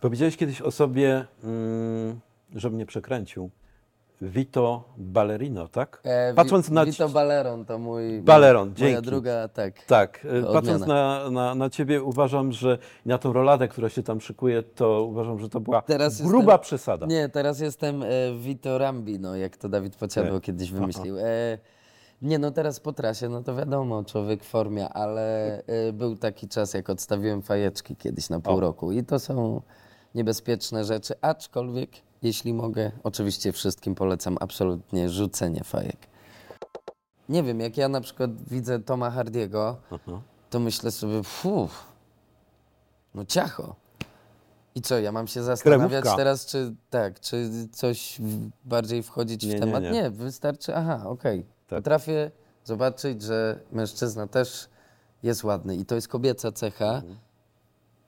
Powiedziałeś kiedyś o sobie, mm, żebym nie przekręcił, Vito Ballerino, tak? E, Patrząc Wi- na Vito Baleron to mój. Baleron, moja dzięki. druga, tak. Tak, e, Odmiana. patrząc na, na, na ciebie uważam, że na tą roladę, która się tam szykuje, to uważam, że to była Teraz gruba jestem- przesada. Nie, teraz jestem e, Vito Rambino, jak to Dawid Pociadło Tak. kiedyś wymyślił. E, nie, no teraz po trasie, no to wiadomo, człowiek w formie, ale e, był taki czas, jak odstawiłem fajeczki kiedyś na pół O. roku i to są niebezpieczne rzeczy, aczkolwiek, jeśli mogę, oczywiście wszystkim polecam absolutnie rzucenie fajek. Nie wiem, jak ja na przykład widzę Toma Hardiego, Aha. to myślę sobie, fuf, no ciacho. I co, ja mam się zastanawiać Kremówka. teraz, czy tak, czy coś bardziej wchodzić Nie, w nie, temat? nie. wystarczy, aha, okej. Tak. Potrafię zobaczyć, że mężczyzna też jest ładny i to jest kobieca cecha. Mhm.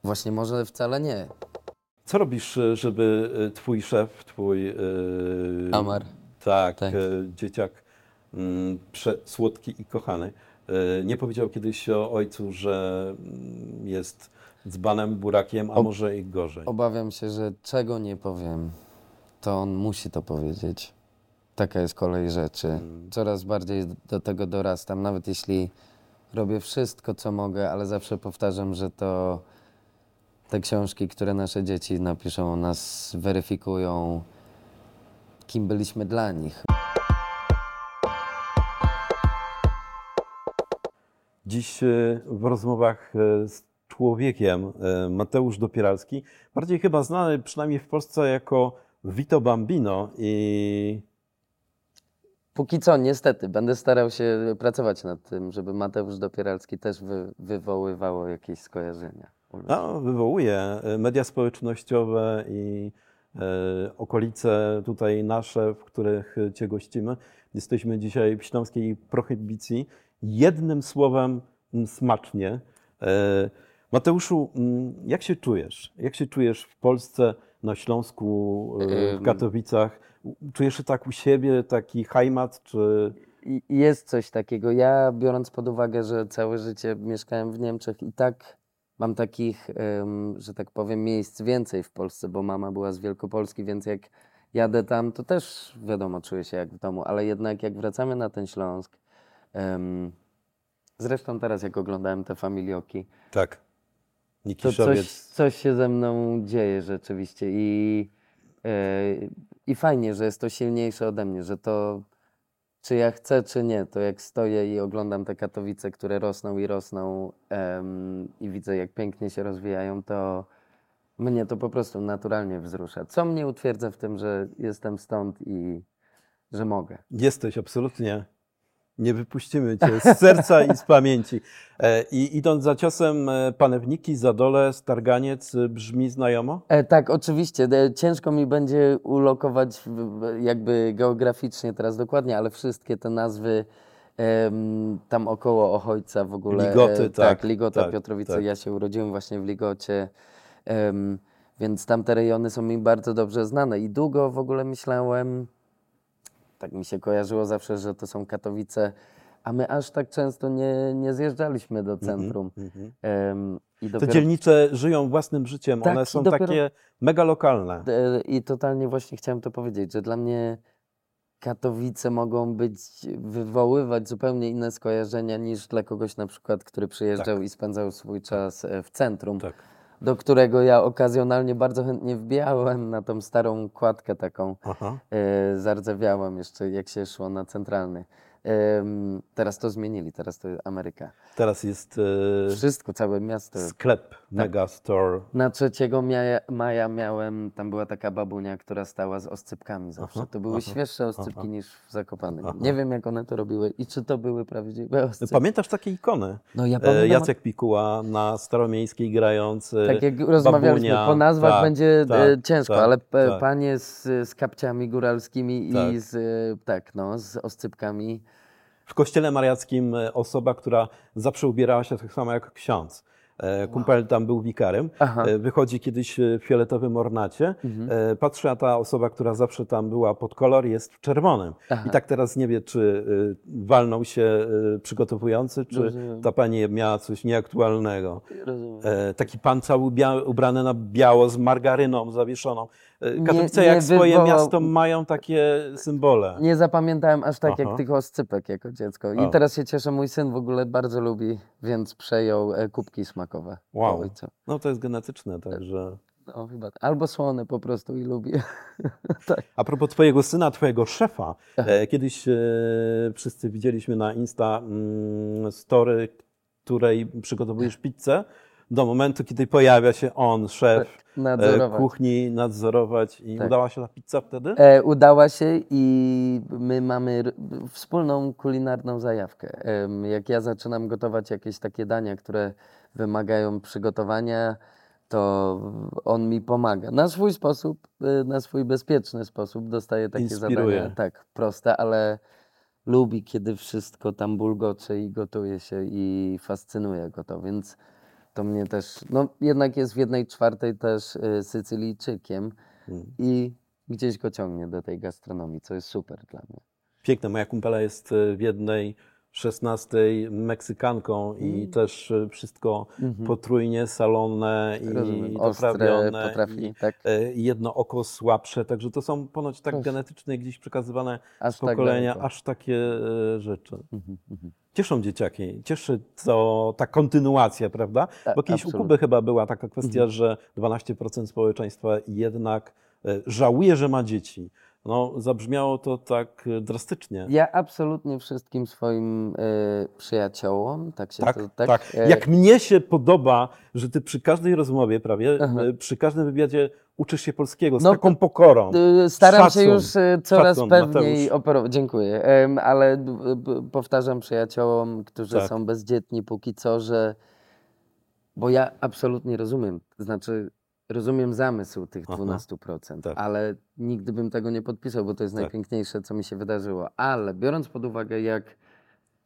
Właśnie może wcale nie. Co robisz, e, żeby e, twój szef, twój... e, Amar. Tak, Tak. e, dzieciak mm, przesłodki i kochany. Nie powiedział kiedyś o ojcu, że mm, jest dzbanem, burakiem, a Ob- może i gorzej. Obawiam się, że czego nie powiem, to on musi to powiedzieć. Taka jest kolej rzeczy. Mm. Coraz bardziej do tego dorastam, nawet jeśli robię wszystko, co mogę, ale zawsze powtarzam, że to te książki, które nasze dzieci napiszą o nas, weryfikują, kim byliśmy dla nich. Dziś e, w rozmowach e, z człowiekiem e, Mateusz Dopieralski, bardziej chyba znany przynajmniej w Polsce jako Vito Bambino i Póki co, niestety, będę starał się pracować nad tym, żeby Mateusz Dopieralski też wy, wywoływało jakieś skojarzenia. no, wywołuje media społecznościowe i e, okolice tutaj nasze, w których Cię gościmy. Jesteśmy dzisiaj w śląskiej prohibicji. Jednym słowem smacznie. E, Mateuszu, jak się czujesz? Jak się czujesz w Polsce, na Śląsku, e, w. Katowicach? Czujesz się tak u siebie, taki hajmat, czy... Jest coś takiego. Ja, biorąc pod uwagę, że całe życie mieszkałem w Niemczech i tak mam takich, że tak powiem, miejsc więcej w Polsce, bo mama była z Wielkopolski, więc jak jadę tam, to też wiadomo, czuję się jak w domu, ale jednak jak wracamy na ten Śląsk, zresztą teraz jak oglądałem te familioki, Tak. To coś, coś się ze mną dzieje rzeczywiście i, e, i fajnie, że jest to silniejsze ode mnie, że to czy ja chcę, czy nie, to jak stoję i oglądam te Katowice, które rosną i rosną em, i widzę, jak pięknie się rozwijają, to mnie to po prostu naturalnie wzrusza. Co mnie utwierdza w tym, że jestem stąd i że mogę. Jesteś, absolutnie. Nie wypuścimy cię z serca i z pamięci. E, I idąc za ciosem e, panewniki, zadole, starganiec e, brzmi znajomo? Tak, oczywiście. Ciężko mi będzie ulokować jakby geograficznie teraz dokładnie, ale wszystkie te nazwy tam około Ochojca w ogóle. Ligoty, e, tak, Ligota, tak, Piotrowice. tak. Ja się urodziłem właśnie w Ligocie, więc tamte rejony są mi bardzo dobrze znane i długo w ogóle myślałem, tak mi się kojarzyło zawsze, że to są Katowice, a my aż tak często nie, nie zjeżdżaliśmy do centrum. Mhm. Em, i Te dopiero dzielnice żyją własnym życiem, Tak, one są dopiero- takie mega lokalne. E, I totalnie właśnie chciałem to powiedzieć, że dla mnie Katowice mogą być, wywoływać zupełnie inne skojarzenia niż dla kogoś na przykład, który przyjeżdżał i spędzał swój czas e, w centrum, Tak. Do którego ja okazjonalnie bardzo chętnie wbijałem na tą starą kładkę taką, Aha. e, zardzewiałem jeszcze jak się szło na centralny. Teraz to zmienili, teraz to jest Ameryka. Teraz jest e, Wszystko, całe miasto. sklep Megastore. Na 3 maja, maja miałem, tam była taka babunia, która stała z oscypkami zawsze. Aha, to były aha, świeższe oscypki aha. niż w Zakopanem. Nie wiem, jak one to robiły i czy to były prawdziwe oscypki. Pamiętasz takie ikony? No ja E, pamiętam, Jacek Pikuła na Staromiejskiej grając. e, tak jak rozmawialiśmy, babunia, po nazwach tak, będzie tak, ciężko, tak, ale tak. panie z, z kapciami góralskimi Tak. i z, tak, no, z oscypkami. W kościele mariackim e, osoba, która zawsze ubierała się tak samo jak ksiądz. E, Kumpel tam był wikarem. Aha. E, Wychodzi kiedyś w fioletowym ornacie. Mhm. Patrzy, a ta osoba, która zawsze tam była pod kolor, jest w czerwonym. Aha. I tak teraz nie wie, czy walnął się przygotowujący, czy Rozumiem. ta pani miała coś nieaktualnego. Rozumiem. Taki pan cały ubrany na biało z margaryną zawieszoną. E, Nie- Katowice, nie jak swoje wywołał- miasto, mają takie symbole. Nie zapamiętałem aż tak Aha. jak tych oscypek jako dziecko. I O. teraz się cieszę, mój syn w ogóle bardzo lubi, więc przejął e, kubki smakowe. Wow. No to jest genetyczne, także... No, chyba. Albo słone po prostu i lubi. tak. A propos twojego syna, twojego szefa, Aha. e, kiedyś e, wszyscy widzieliśmy na Insta mm, story, której przygotowujesz pizzę, do momentu, kiedy pojawia się on, szef e, Nadzorować. kuchni, nadzorować i Tak. udała się ta pizza wtedy? E, udała się i my mamy wspólną kulinarną zajawkę. Em, Jak ja zaczynam gotować jakieś takie dania, które wymagają przygotowania, to on mi pomaga. Na swój sposób, y, na swój bezpieczny sposób dostaje takie Inspiruje. zadania. Tak, proste, ale lubi, kiedy wszystko tam bulgocze i gotuje się i fascynuje go to, więc to mnie też, no jednak jest w jednej czwartej też y, Sycylijczykiem Mm. i gdzieś go ciągnie do tej gastronomii, co jest super dla mnie. Piękne. Moja kumpela jest e, w jednej 16 Meksykanką i Mm. też e, wszystko potrójnie salone i Rozumiem, doprawione. potrafi, tak? e, jedno oko słabsze, także to są ponoć tak Proszę. genetycznie gdzieś przekazywane Aż z tak pokolenia, daleko. aż takie e, rzeczy. Mhm, mhm. Cieszą dzieciaki, cieszy to ta kontynuacja, prawda? Tak, Bo kiedyś u absolutnie. Kuby chyba była taka kwestia, że 12% społeczeństwa jednak żałuje, że ma dzieci. No, zabrzmiało to tak e, drastycznie. Ja absolutnie wszystkim swoim e, przyjaciołom, tak się Tak, to, tak. tak, e, Jak mnie się podoba, że ty przy każdej rozmowie prawie, Aha. przy każdym wywiadzie uczysz się polskiego z No taką pokorą. Y, Staram Szacun. się już y, coraz Szacun, pewniej operować. Dziękuję. Ale powtarzam przyjaciołom, którzy Tak. są bezdzietni póki co, że. Bo ja absolutnie rozumiem. Znaczy, rozumiem zamysł tych Aha. 12%, Tak. ale nigdy bym tego nie podpisał, bo to jest Tak. najpiękniejsze, co mi się wydarzyło. Ale biorąc pod uwagę, jak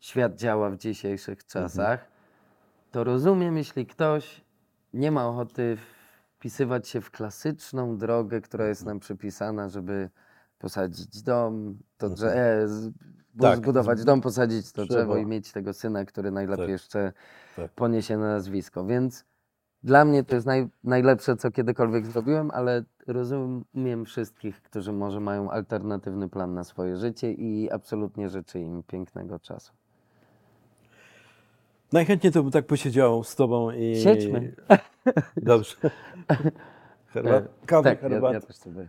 świat działa w dzisiejszych Mhm. czasach, to rozumiem, jeśli ktoś nie ma ochoty wpisywać się w klasyczną drogę, która jest Mhm. nam przypisana, żeby posadzić dom, to Mhm. drzewo, e, Tak, zbudować dom, posadzić to drzewo drzewo. i mieć tego syna, który najlepiej Tak, jeszcze tak. poniesie na nazwisko. Więc dla mnie to jest naj, najlepsze, co kiedykolwiek zrobiłem, ale rozumiem wszystkich, którzy może mają alternatywny plan na swoje życie i absolutnie życzę im pięknego czasu. Najchętniej to bym tak posiedział z tobą i... Siedźmy. Dobrze. Herbat, kawy, tak, ja, ja też sobie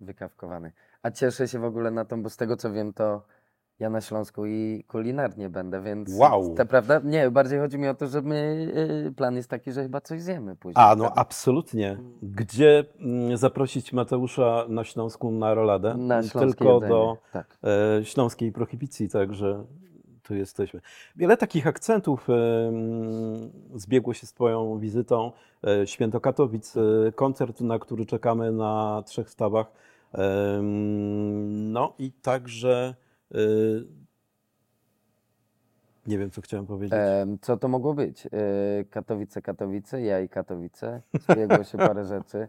wykawkowany. A cieszę się w ogóle na to, bo z tego co wiem, to ja na Śląsku i kulinarnie będę, więc Wow. to prawda? Nie, bardziej chodzi mi o to, że my, y, plan jest taki, że chyba coś zjemy później. A, no prawda? absolutnie. Gdzie mm, zaprosić Mateusza na Śląsku na roladę? na Tylko jedzenie. do Tak. e, śląskiej prohibicji, także tu jesteśmy. Wiele takich akcentów e, zbiegło się z Twoją wizytą. E, Święto Katowic, e, koncert, na który czekamy na trzech stawach. No i także nie wiem, co chciałem powiedzieć. Em, co to mogło być? E, Katowice, Katowice, ja i Katowice. Zbiegło się parę rzeczy.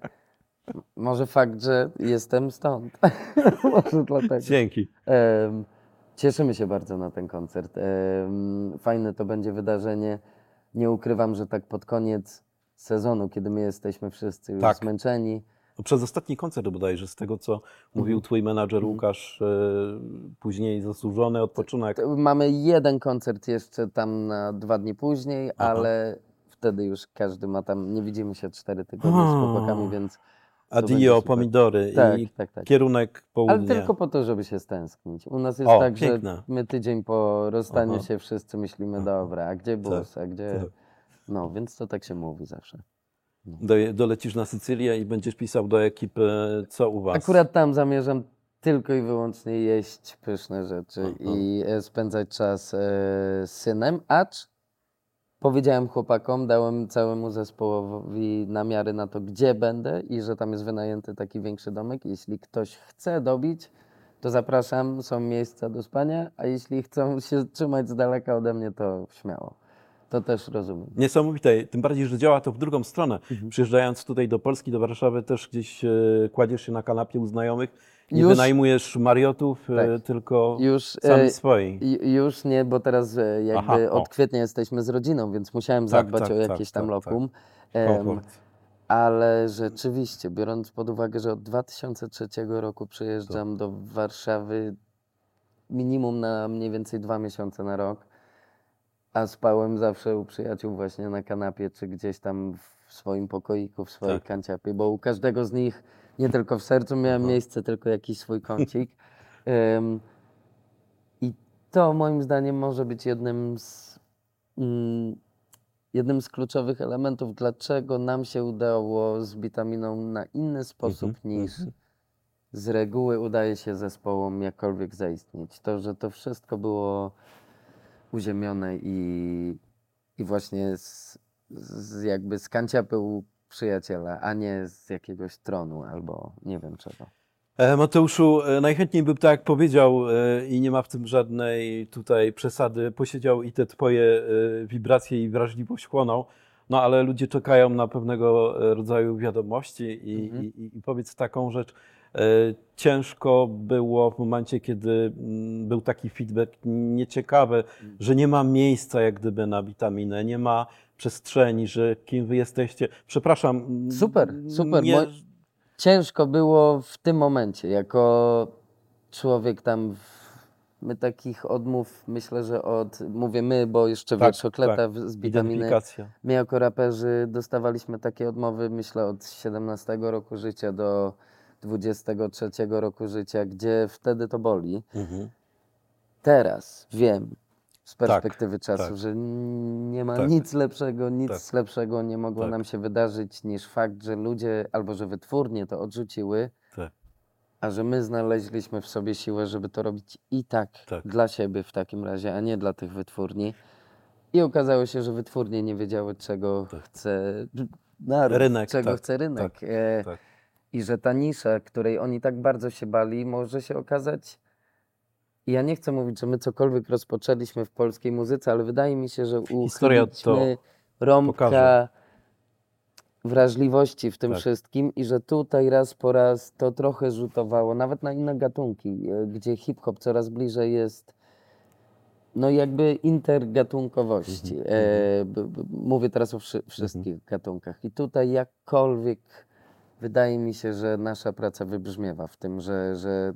M- Może fakt, że jestem stąd. Może dlatego. Dzięki. Em, Cieszymy się bardzo na ten koncert. Em, Fajne to będzie wydarzenie. Nie ukrywam, że tak pod koniec sezonu, kiedy my jesteśmy wszyscy już Tak. zmęczeni, Przez ostatni koncert bodajże, z tego co mówił Mhm. twój menadżer Łukasz, e, później zasłużony odpoczynek. mamy jeden koncert jeszcze tam na dwa dni później, Aha. ale wtedy już każdy ma tam, nie widzimy się cztery tygodnie z chłopakami, więc Adio, pomidory tak, i tak, tak. kierunek południa. Ale tylko po to, żeby się stęsknić. U nas jest O, tak, piękne. że my tydzień po rozstaniu Aha. się wszyscy myślimy, dobra, a gdzie bus, a gdzie... No, więc to tak się mówi zawsze. Do, dolecisz na Sycylię i będziesz pisał do ekipy, co u was. Akurat tam zamierzam tylko i wyłącznie jeść pyszne rzeczy Aha. i e, spędzać czas e, z synem, acz powiedziałem chłopakom, dałem całemu zespołowi namiary na to, gdzie będę i że tam jest wynajęty taki większy domek. Jeśli ktoś chce dobić, to zapraszam, są miejsca do spania, a jeśli chcą się trzymać z daleka ode mnie, to śmiało. To też rozumiem. Niesamowite, tym bardziej, że działa to w drugą stronę. Mhm. Przyjeżdżając tutaj do Polski, do Warszawy, też gdzieś e, kładziesz się na kanapie u znajomych, nie Już- wynajmujesz mariotów, e, Tak. tylko Już, sami e, swoi. Ju- Już nie, bo teraz jakby Aha, od kwietnia jesteśmy z rodziną, więc musiałem Tak, zadbać tak, o tak, jakieś tam tak, tak. lokum. Komfort. ale rzeczywiście, biorąc pod uwagę, że od 2003 roku przyjeżdżam do Warszawy minimum na mniej więcej dwa miesiące na rok, a spałem zawsze u przyjaciół właśnie na kanapie, czy gdzieś tam w swoim pokoiku, w swojej Tak. kanciapie, bo u każdego z nich nie tylko w sercu miałem Aha. miejsce, tylko jakiś swój kącik. Em, I to moim zdaniem może być jednym z, mm, jednym z kluczowych elementów, dlaczego nam się udało z Bitaminą na inny sposób Mhm, niż mhm. z reguły udaje się zespołom jakkolwiek zaistnieć. To, że to wszystko było uziemione i, i właśnie z, z jakby z u przyjaciela, a nie z jakiegoś tronu albo nie wiem czego. E, Mateuszu, e, najchętniej bym tak powiedział e, i nie ma w tym żadnej tutaj przesady, posiedział i te twoje wibracje i wrażliwość chłoną, no ale ludzie czekają na pewnego rodzaju wiadomości i, Mhm. i- i powiedz taką rzecz. E, Ciężko było w momencie, kiedy mm, był taki feedback nieciekawy, że nie ma miejsca jak gdyby na witaminę, nie ma przestrzeni, że kim wy jesteście. Przepraszam. mm, Super, super, Nie, Ciężko było w tym momencie, jako człowiek tam. W, my takich odmów, myślę, że od. Mówię my, bo jeszcze Tak, wierszokleta tak. z witaminy. My jako raperzy dostawaliśmy takie odmowy, myślę, od 17 roku życia do 23 roku życia, gdzie wtedy to boli. Mhm. Teraz wiem z Tak, perspektywy czasu, tak. że nie ma Tak. nic lepszego, nic Tak. lepszego nie mogło Tak. nam się wydarzyć niż fakt, że ludzie albo że wytwórnie to odrzuciły, Tak. a że my znaleźliśmy w sobie siłę, żeby to robić i tak, Tak. dla siebie w takim razie, a nie dla tych wytwórni. I okazało się, że wytwórnie nie wiedziały, czego Tak. chce naród, Rynek, czego tak, chce rynek. tak, E, tak. I że ta nisza, której oni tak bardzo się bali, może się okazać. I Ja nie chcę mówić, że my cokolwiek rozpoczęliśmy w polskiej muzyce, ale wydaje mi się, że uchyliśmy rąbka pokaże. wrażliwości w tym Tak. wszystkim i że tutaj raz po raz to trochę rzutowało, nawet na inne gatunki, e, gdzie hip-hop coraz bliżej jest no jakby intergatunkowości. Mhm, E, b, b, mówię teraz o wszy, wszystkich gatunkach. I tutaj jakkolwiek wydaje mi się, że nasza praca wybrzmiewa w tym, że, że,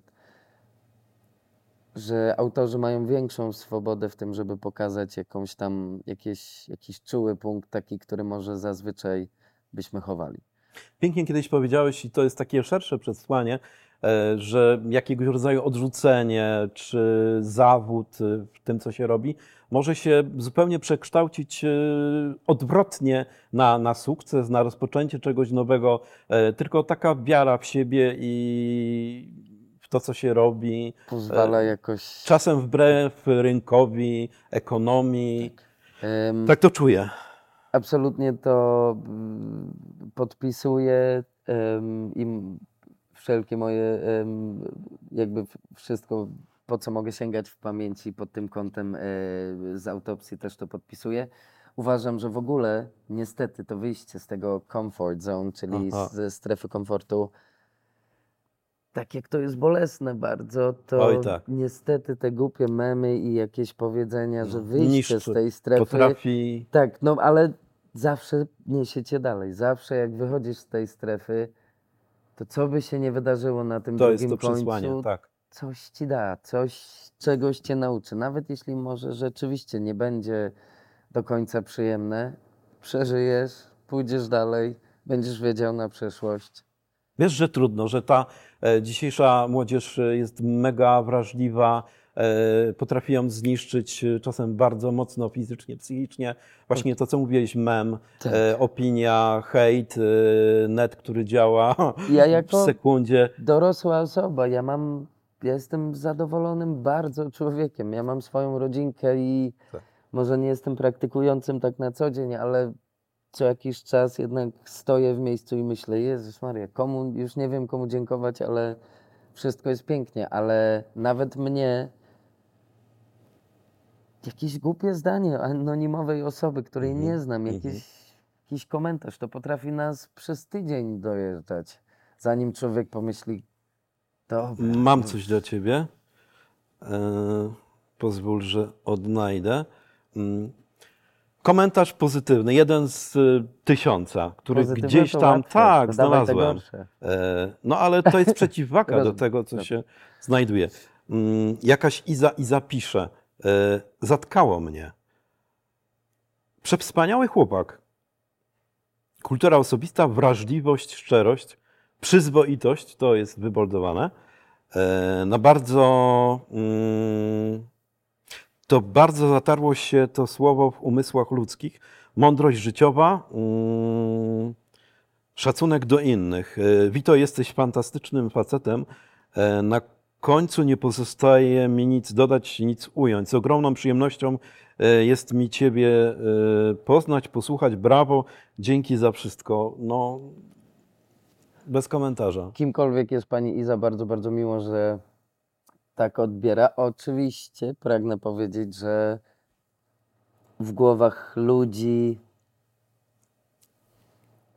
że autorzy mają większą swobodę w tym, żeby pokazać jakąś tam, jakieś, jakiś czuły punkt taki, który może zazwyczaj byśmy chowali. Pięknie kiedyś powiedziałeś, i to jest takie szersze przesłanie, e, że jakiegoś rodzaju odrzucenie czy zawód w tym, co się robi, może się zupełnie przekształcić e, odwrotnie na, na sukces, na rozpoczęcie czegoś nowego. E, Tylko taka wiara w siebie i w to, co się robi, Pozwala E, jakoś... czasem wbrew rynkowi, ekonomii. em, Tak to czuję. Absolutnie to mm, podpisuję em, i wszelkie moje, em, jakby wszystko, po co mogę sięgać w pamięci pod tym kątem e, z autopsji też to podpisuję. Uważam, że w ogóle niestety to wyjście z tego comfort zone, czyli Aha. ze strefy komfortu, tak jak to jest bolesne bardzo, to Oj, tak. niestety te głupie memy i jakieś powiedzenia, że No, wyjście z tej strefy Potrafi. tak, no ale zawsze niesie cię dalej. Zawsze jak wychodzisz z tej strefy, to co by się nie wydarzyło na tym To jest drugim to przesłanie, końcu, tak. Coś ci da, coś, czegoś cię nauczy. Nawet jeśli może rzeczywiście nie będzie do końca przyjemne, przeżyjesz, pójdziesz dalej, będziesz wiedział na przyszłość. Wiesz, że trudno, że ta e, dzisiejsza młodzież e, jest mega wrażliwa, e, potrafi ją zniszczyć e, czasem bardzo mocno fizycznie, psychicznie. Właśnie to, co mówiłeś, mem, Tak. e, opinia, hejt, e, net, który działa Ja w sekundzie. dorosła osoba, ja mam, ja jestem zadowolonym bardzo człowiekiem. Ja mam swoją rodzinkę i Tak. może nie jestem praktykującym tak na co dzień, ale co jakiś czas jednak stoję w miejscu i myślę, Jezus Maria, komu, już nie wiem komu dziękować, ale wszystko jest pięknie, ale nawet mnie jakieś głupie zdanie anonimowej osoby, której Mhm, nie znam, mhm. jakiś, jakiś komentarz, to potrafi nas przez tydzień dojeżdżać, zanim człowiek pomyśli, dobra. Mam coś dla ciebie. E, pozwól, że odnajdę. Mm. Komentarz pozytywny, jeden z y, tysiąca, który Pozytywne gdzieś tam, łatwe, tak, te znalazłem. E, No ale to jest przeciwwaka do tego, co się znajduje. Mm, Jakaś Iza Iza pisze, e, zatkało mnie. Przewspaniały chłopak. Kultura osobista, wrażliwość, szczerość, przyzwoitość, to jest wybordowane. E, Na bardzo... mm, To bardzo zatarło się to słowo w umysłach ludzkich. Mądrość życiowa, mm, Szacunek do innych. E, Wito, jesteś fantastycznym facetem. E, Na końcu nie pozostaje mi nic dodać, nic ująć. Z ogromną przyjemnością jest mi Ciebie poznać, posłuchać. Brawo, dzięki za wszystko. No, bez komentarza. Kimkolwiek jest pani Iza, bardzo, bardzo miło, że tak odbiera. Oczywiście pragnę powiedzieć, że w głowach ludzi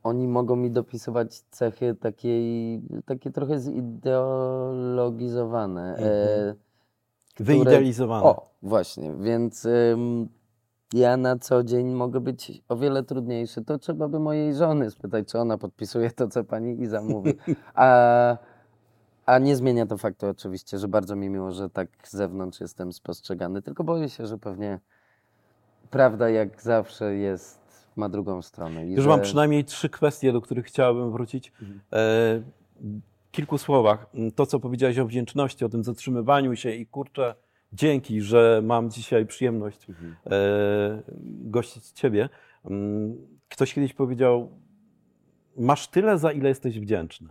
oni mogą mi dopisywać cechy takiej, takie trochę zideologizowane. E, Wyidealizowane. o, właśnie, więc ym, ja na co dzień mogę być o wiele trudniejszy. To trzeba by mojej żony spytać, czy ona podpisuje to, co pani Iza mówi. A, a nie zmienia to faktu oczywiście, że bardzo mi miło, że tak z zewnątrz jestem spostrzegany, tylko boję się, że pewnie prawda jak zawsze jest, ma drugą stronę. I Już że... mam przynajmniej trzy kwestie, do których chciałbym wrócić. Mhm. E, w kilku słowach. To, co powiedziałeś o wdzięczności, o tym zatrzymywaniu się i kurczę, dzięki, że mam dzisiaj przyjemność Mhm. e, gościć Ciebie. Mm, Ktoś kiedyś powiedział, masz tyle, za ile jesteś wdzięczny.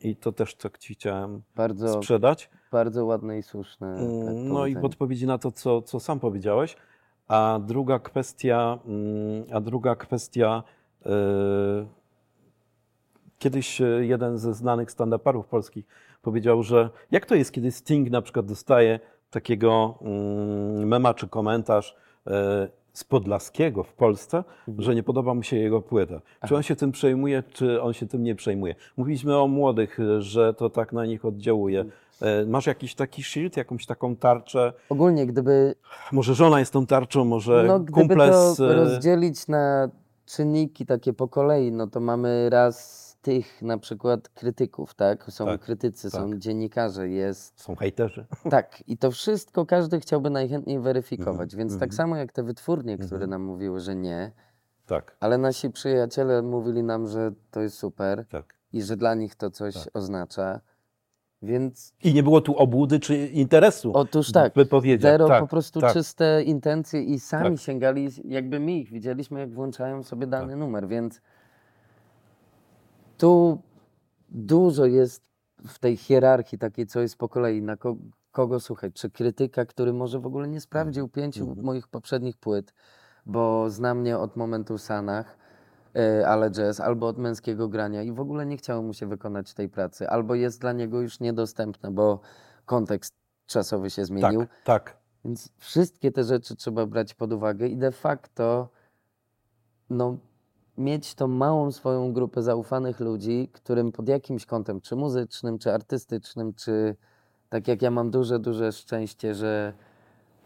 I to też tak Ci chciałem Bardzo, sprzedać. bardzo ładne i słuszne. tak, No i w odpowiedzi na to, co, co sam powiedziałeś. A druga kwestia, mm, a druga kwestia, e, kiedyś jeden ze znanych stand-uperów polskich powiedział, że jak to jest, kiedy Sting na przykład dostaje takiego mm, mema czy komentarz e, z Podlaskiego w Polsce, że nie podoba mu się jego płyta. Czy on się tym przejmuje, czy on się tym nie przejmuje? Mówiliśmy o młodych, że to tak na nich oddziałuje. E, Masz jakiś taki shield, jakąś taką tarczę? Ogólnie, gdyby Może żona jest tą tarczą, może No, gdyby kumple to z... e, rozdzielić na czynniki takie po kolei, no to mamy raz tych na przykład krytyków, tak? Są Tak, krytycy, są tak. dziennikarze, jest. Są hejterzy. Tak, i to wszystko każdy chciałby najchętniej weryfikować. Mhm, Więc tak mhm. samo jak te wytwórnie, które Mhm. nam mówiły, że nie, Tak, ale nasi przyjaciele mówili nam, że to jest super tak. i że dla nich to coś Tak. oznacza. Więc I nie było tu obłudy czy interesu otóż tak. wypowiedziach. Zero tak, po prostu tak. czyste intencje i sami Tak. sięgali, jakby my ich widzieliśmy, jak włączają sobie dany Tak. numer, więc tu dużo jest w tej hierarchii takiej, co jest po kolei, na ko kogo słuchać. Czy krytyka, który może w ogóle nie sprawdził pięciu Mhm. moich poprzednich płyt, bo zna mnie od momentu Sanach, e, ale jazz, albo od męskiego grania i w ogóle nie chciało mu się wykonać tej pracy, albo jest dla niego już niedostępne, bo kontekst czasowy się zmienił. Tak, tak. Więc wszystkie te rzeczy trzeba brać pod uwagę i de facto no, mieć tą małą swoją grupę zaufanych ludzi, którym pod jakimś kątem, czy muzycznym, czy artystycznym, czy tak jak ja mam duże, duże szczęście, że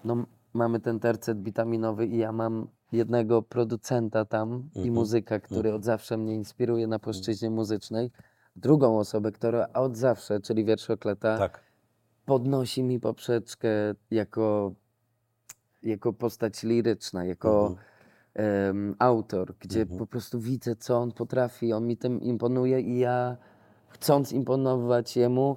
no, mamy ten tercet witaminowy i ja mam jednego producenta tam i Mhm, muzyka, który od zawsze mnie inspiruje na płaszczyźnie muzycznej, drugą osobę, która od zawsze, czyli wierszokleta, tak. podnosi mi poprzeczkę jako, jako postać liryczna, jako Mhm. Em, autor, gdzie Mhm. po prostu widzę, co on potrafi, on mi tym imponuje i ja chcąc imponować jemu,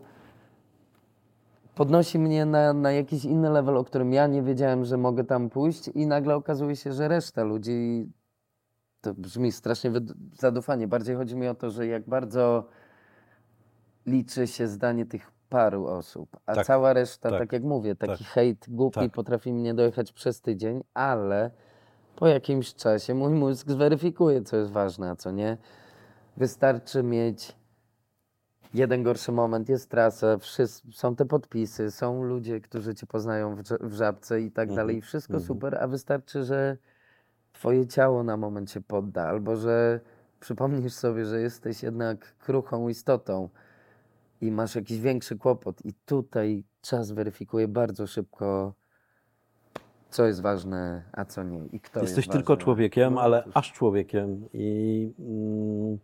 podnosi mnie na, na jakiś inny level, o którym ja nie wiedziałem, że mogę tam pójść i nagle okazuje się, że reszta ludzi, to brzmi strasznie zadufanie, bardziej chodzi mi o to, że jak bardzo liczy się zdanie tych paru osób, a Tak, cała reszta, tak, tak, jak mówię, taki tak, hejt głupi tak. potrafi mnie dojechać przez tydzień, ale po jakimś czasie mój mózg zweryfikuje, co jest ważne, a co nie. Wystarczy mieć jeden gorszy moment, jest trasa, wszyscy, są te podpisy, są ludzie, którzy cię poznają w, w żabce i tak Mhm, dalej. I wszystko mhm. super, a wystarczy, że twoje ciało na moment się podda, albo że przypomnisz sobie, że jesteś jednak kruchą istotą i masz jakiś większy kłopot. I tutaj czas weryfikuje bardzo szybko, co jest ważne, a co nie. I kto Jesteś jest tylko ważny. człowiekiem, No, ale aż człowiekiem. I mm,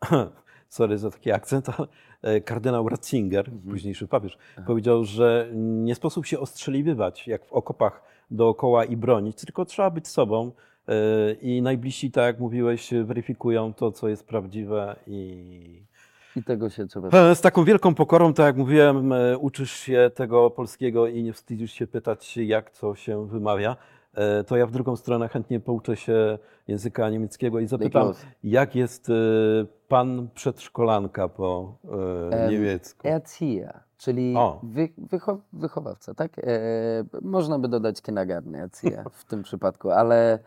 sorry za taki akcent, ale e, kardynał Ratzinger, Mhm. późniejszy papież, powiedział, że nie sposób się ostrzeliwywać, jak w okopach dookoła i bronić, tylko trzeba być sobą. e, I najbliżsi, tak jak mówiłeś, weryfikują to, co jest prawdziwe i I tego się trzeba Z taką wielką pokorą, tak jak mówiłem, e, uczysz się tego polskiego i nie wstydzisz się pytać, jak to się wymawia. E, To ja w drugą stronę chętnie pouczę się języka niemieckiego i zapytam, jak jest e, pan przedszkolanka po Em, niemiecku? Erzieher, czyli wy, wycho, wychowawca, tak? E, można by dodać kindergarten Erzieher w tym przypadku, ale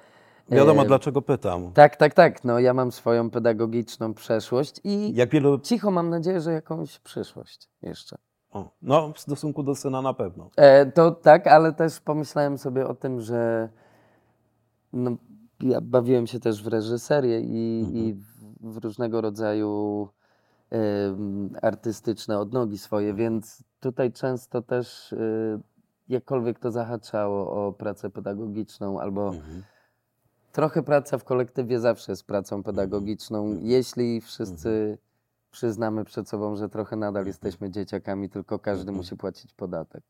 Wiadomo, e, dlaczego pytam. tak, tak, tak. No, ja mam swoją pedagogiczną przeszłość i Jak wielu... cicho mam nadzieję, że jakąś przyszłość jeszcze. O, no, w stosunku do syna na pewno. E, to tak, ale też pomyślałem sobie o tym, że no, ja bawiłem się też w reżyserię i, i w, różnego rodzaju em, artystyczne odnogi swoje, więc tutaj często też y, jakkolwiek to zahaczało o pracę pedagogiczną albo Mhm. Trochę praca w kolektywie zawsze jest pracą pedagogiczną, jeśli wszyscy przyznamy przed sobą, że trochę nadal jesteśmy dzieciakami, tylko każdy musi płacić podatek.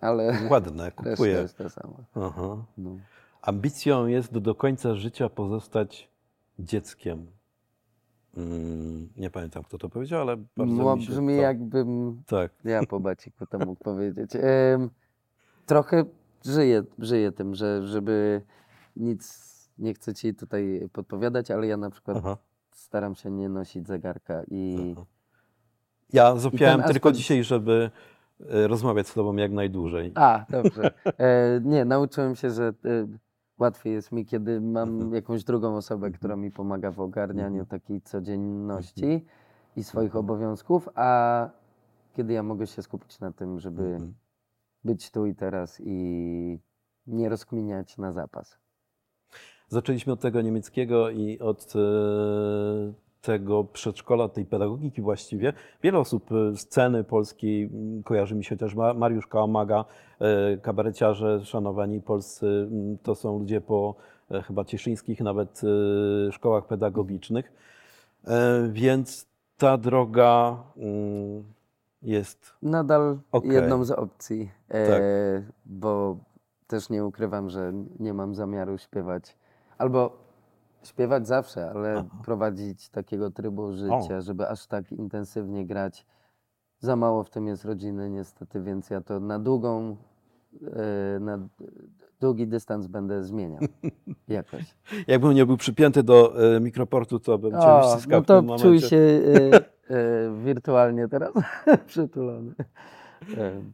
Ale Ładne, kupuję. jest ta sama. Aha. No. Ambicją jest do, do końca życia pozostać dzieckiem. Mm, nie pamiętam, kto to powiedział, ale bardzo No, mi się brzmi to... jakbym Tak. ja po baciku to mógł powiedzieć. Trochę żyję, żyję tym, że żeby nic nie chcę ci tutaj podpowiadać, ale ja na przykład Aha. staram się nie nosić zegarka i Aha. Ja złapiałem ten tylko aspekt- dzisiaj, żeby e, rozmawiać z tobą jak najdłużej. A, dobrze. E, nie, nauczyłem się, że e, łatwiej jest mi, kiedy mam jakąś drugą osobę, która mi pomaga w ogarnianiu takiej codzienności i swoich obowiązków, a kiedy ja mogę się skupić na tym, żeby Mhm. być tu i teraz i nie rozkminiać na zapas. Zaczęliśmy od tego niemieckiego i od e, tego przedszkola, tej pedagogiki właściwie. Wiele osób e, sceny polskiej m, kojarzy mi się też Ma- Mariusz Kałamaga, e, kabareciarze szanowani polscy. m, To są ludzie po chyba cieszyńskich nawet szkołach pedagogicznych. Więc ta droga mm, jest Nadal Okej. jedną z opcji, Tak. bo też nie ukrywam, że nie mam zamiaru śpiewać. Albo śpiewać zawsze, ale Aha. prowadzić takiego trybu życia, żeby aż tak intensywnie grać. Za mało w tym jest rodziny niestety, więc ja to na długą, e, na długi dystans będę zmieniał jakoś. Jakbym nie był przypięty do e, mikroportu, to bym cię O, no w tym to czuj momencie. się e, wirtualnie teraz przytulony.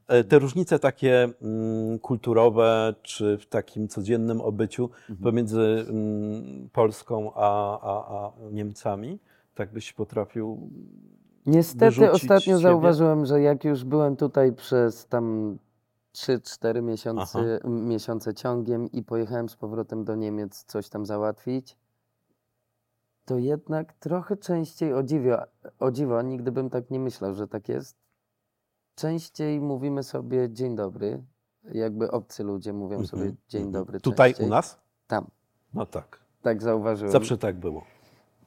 E, Te różnice takie mm, kulturowe, czy w takim codziennym obyciu Mhm. pomiędzy mm, Polską a, a, a Niemcami, tak byś potrafił. Niestety ostatnio siebie? zauważyłem, że jak już byłem tutaj przez tam 3-4 miesiące, miesiące ciągiem i pojechałem z powrotem do Niemiec coś tam załatwić, to jednak trochę częściej, o dziwo, o dziwo, nigdy bym tak nie myślał, że tak jest, częściej mówimy sobie dzień dobry, jakby obcy ludzie mówią sobie Mhm, dzień mhm. dobry Tutaj częściej. u nas? Tam, No tak. tak zauważyłem. Zawsze tak było.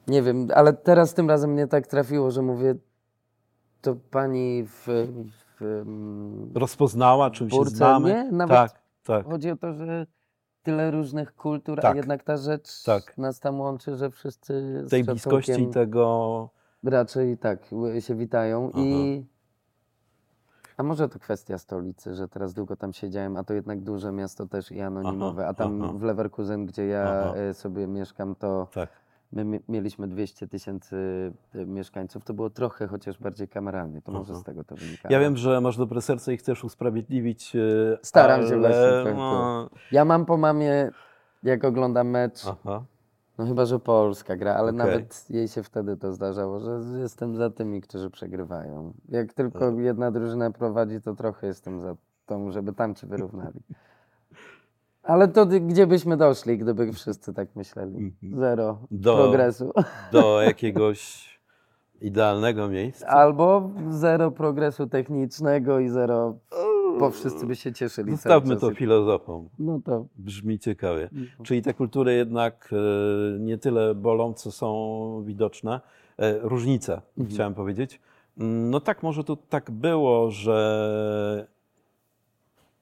Nie wiem, ale teraz tym razem mnie tak trafiło, że mówię, to pani w, w mm, Rozpoznała, czym się Burce znamy. nie? Nawet- Tak, tak. chodzi o to, że tyle różnych kultur, a Tak. jednak ta rzecz Tak. nas tam łączy, że wszyscy z Tej bliskości szacunkiem tego. raczej tak ły- się witają Aha. i a może to kwestia stolicy, że teraz długo tam siedziałem, a to jednak duże miasto też i anonimowe, a tam aha. w Leverkusen, gdzie ja Aha. e, sobie mieszkam, to Tak. My mi- mieliśmy 200 tysięcy y, mieszkańców, to było trochę chociaż bardziej kameralnie, to może Aha. z tego to wynikało. Ja wiem, że masz dobre serce i chcesz usprawiedliwić. e, Staram się ale, właśnie, tak, no, Ja mam po mamie, jak oglądam mecz, Aha. No chyba, że Polska gra, ale Okej. nawet jej się wtedy to zdarzało, że jestem za tymi, którzy przegrywają. Jak tylko jedna drużyna prowadzi, to trochę jestem za tą, żeby tamci wyrównali. Ale to gdzie byśmy doszli, gdyby wszyscy tak myśleli? Zero Do- progresu. Do jakiegoś idealnego miejsca. Albo zero progresu technicznego i zero, bo wszyscy by się cieszyli. Zostawmy to filozofom. No to. Brzmi ciekawie. Czyli te kultury jednak e, nie tyle bolą, co są widoczne. E, Różnice, chciałem powiedzieć. Mm, No tak, może to tak było, że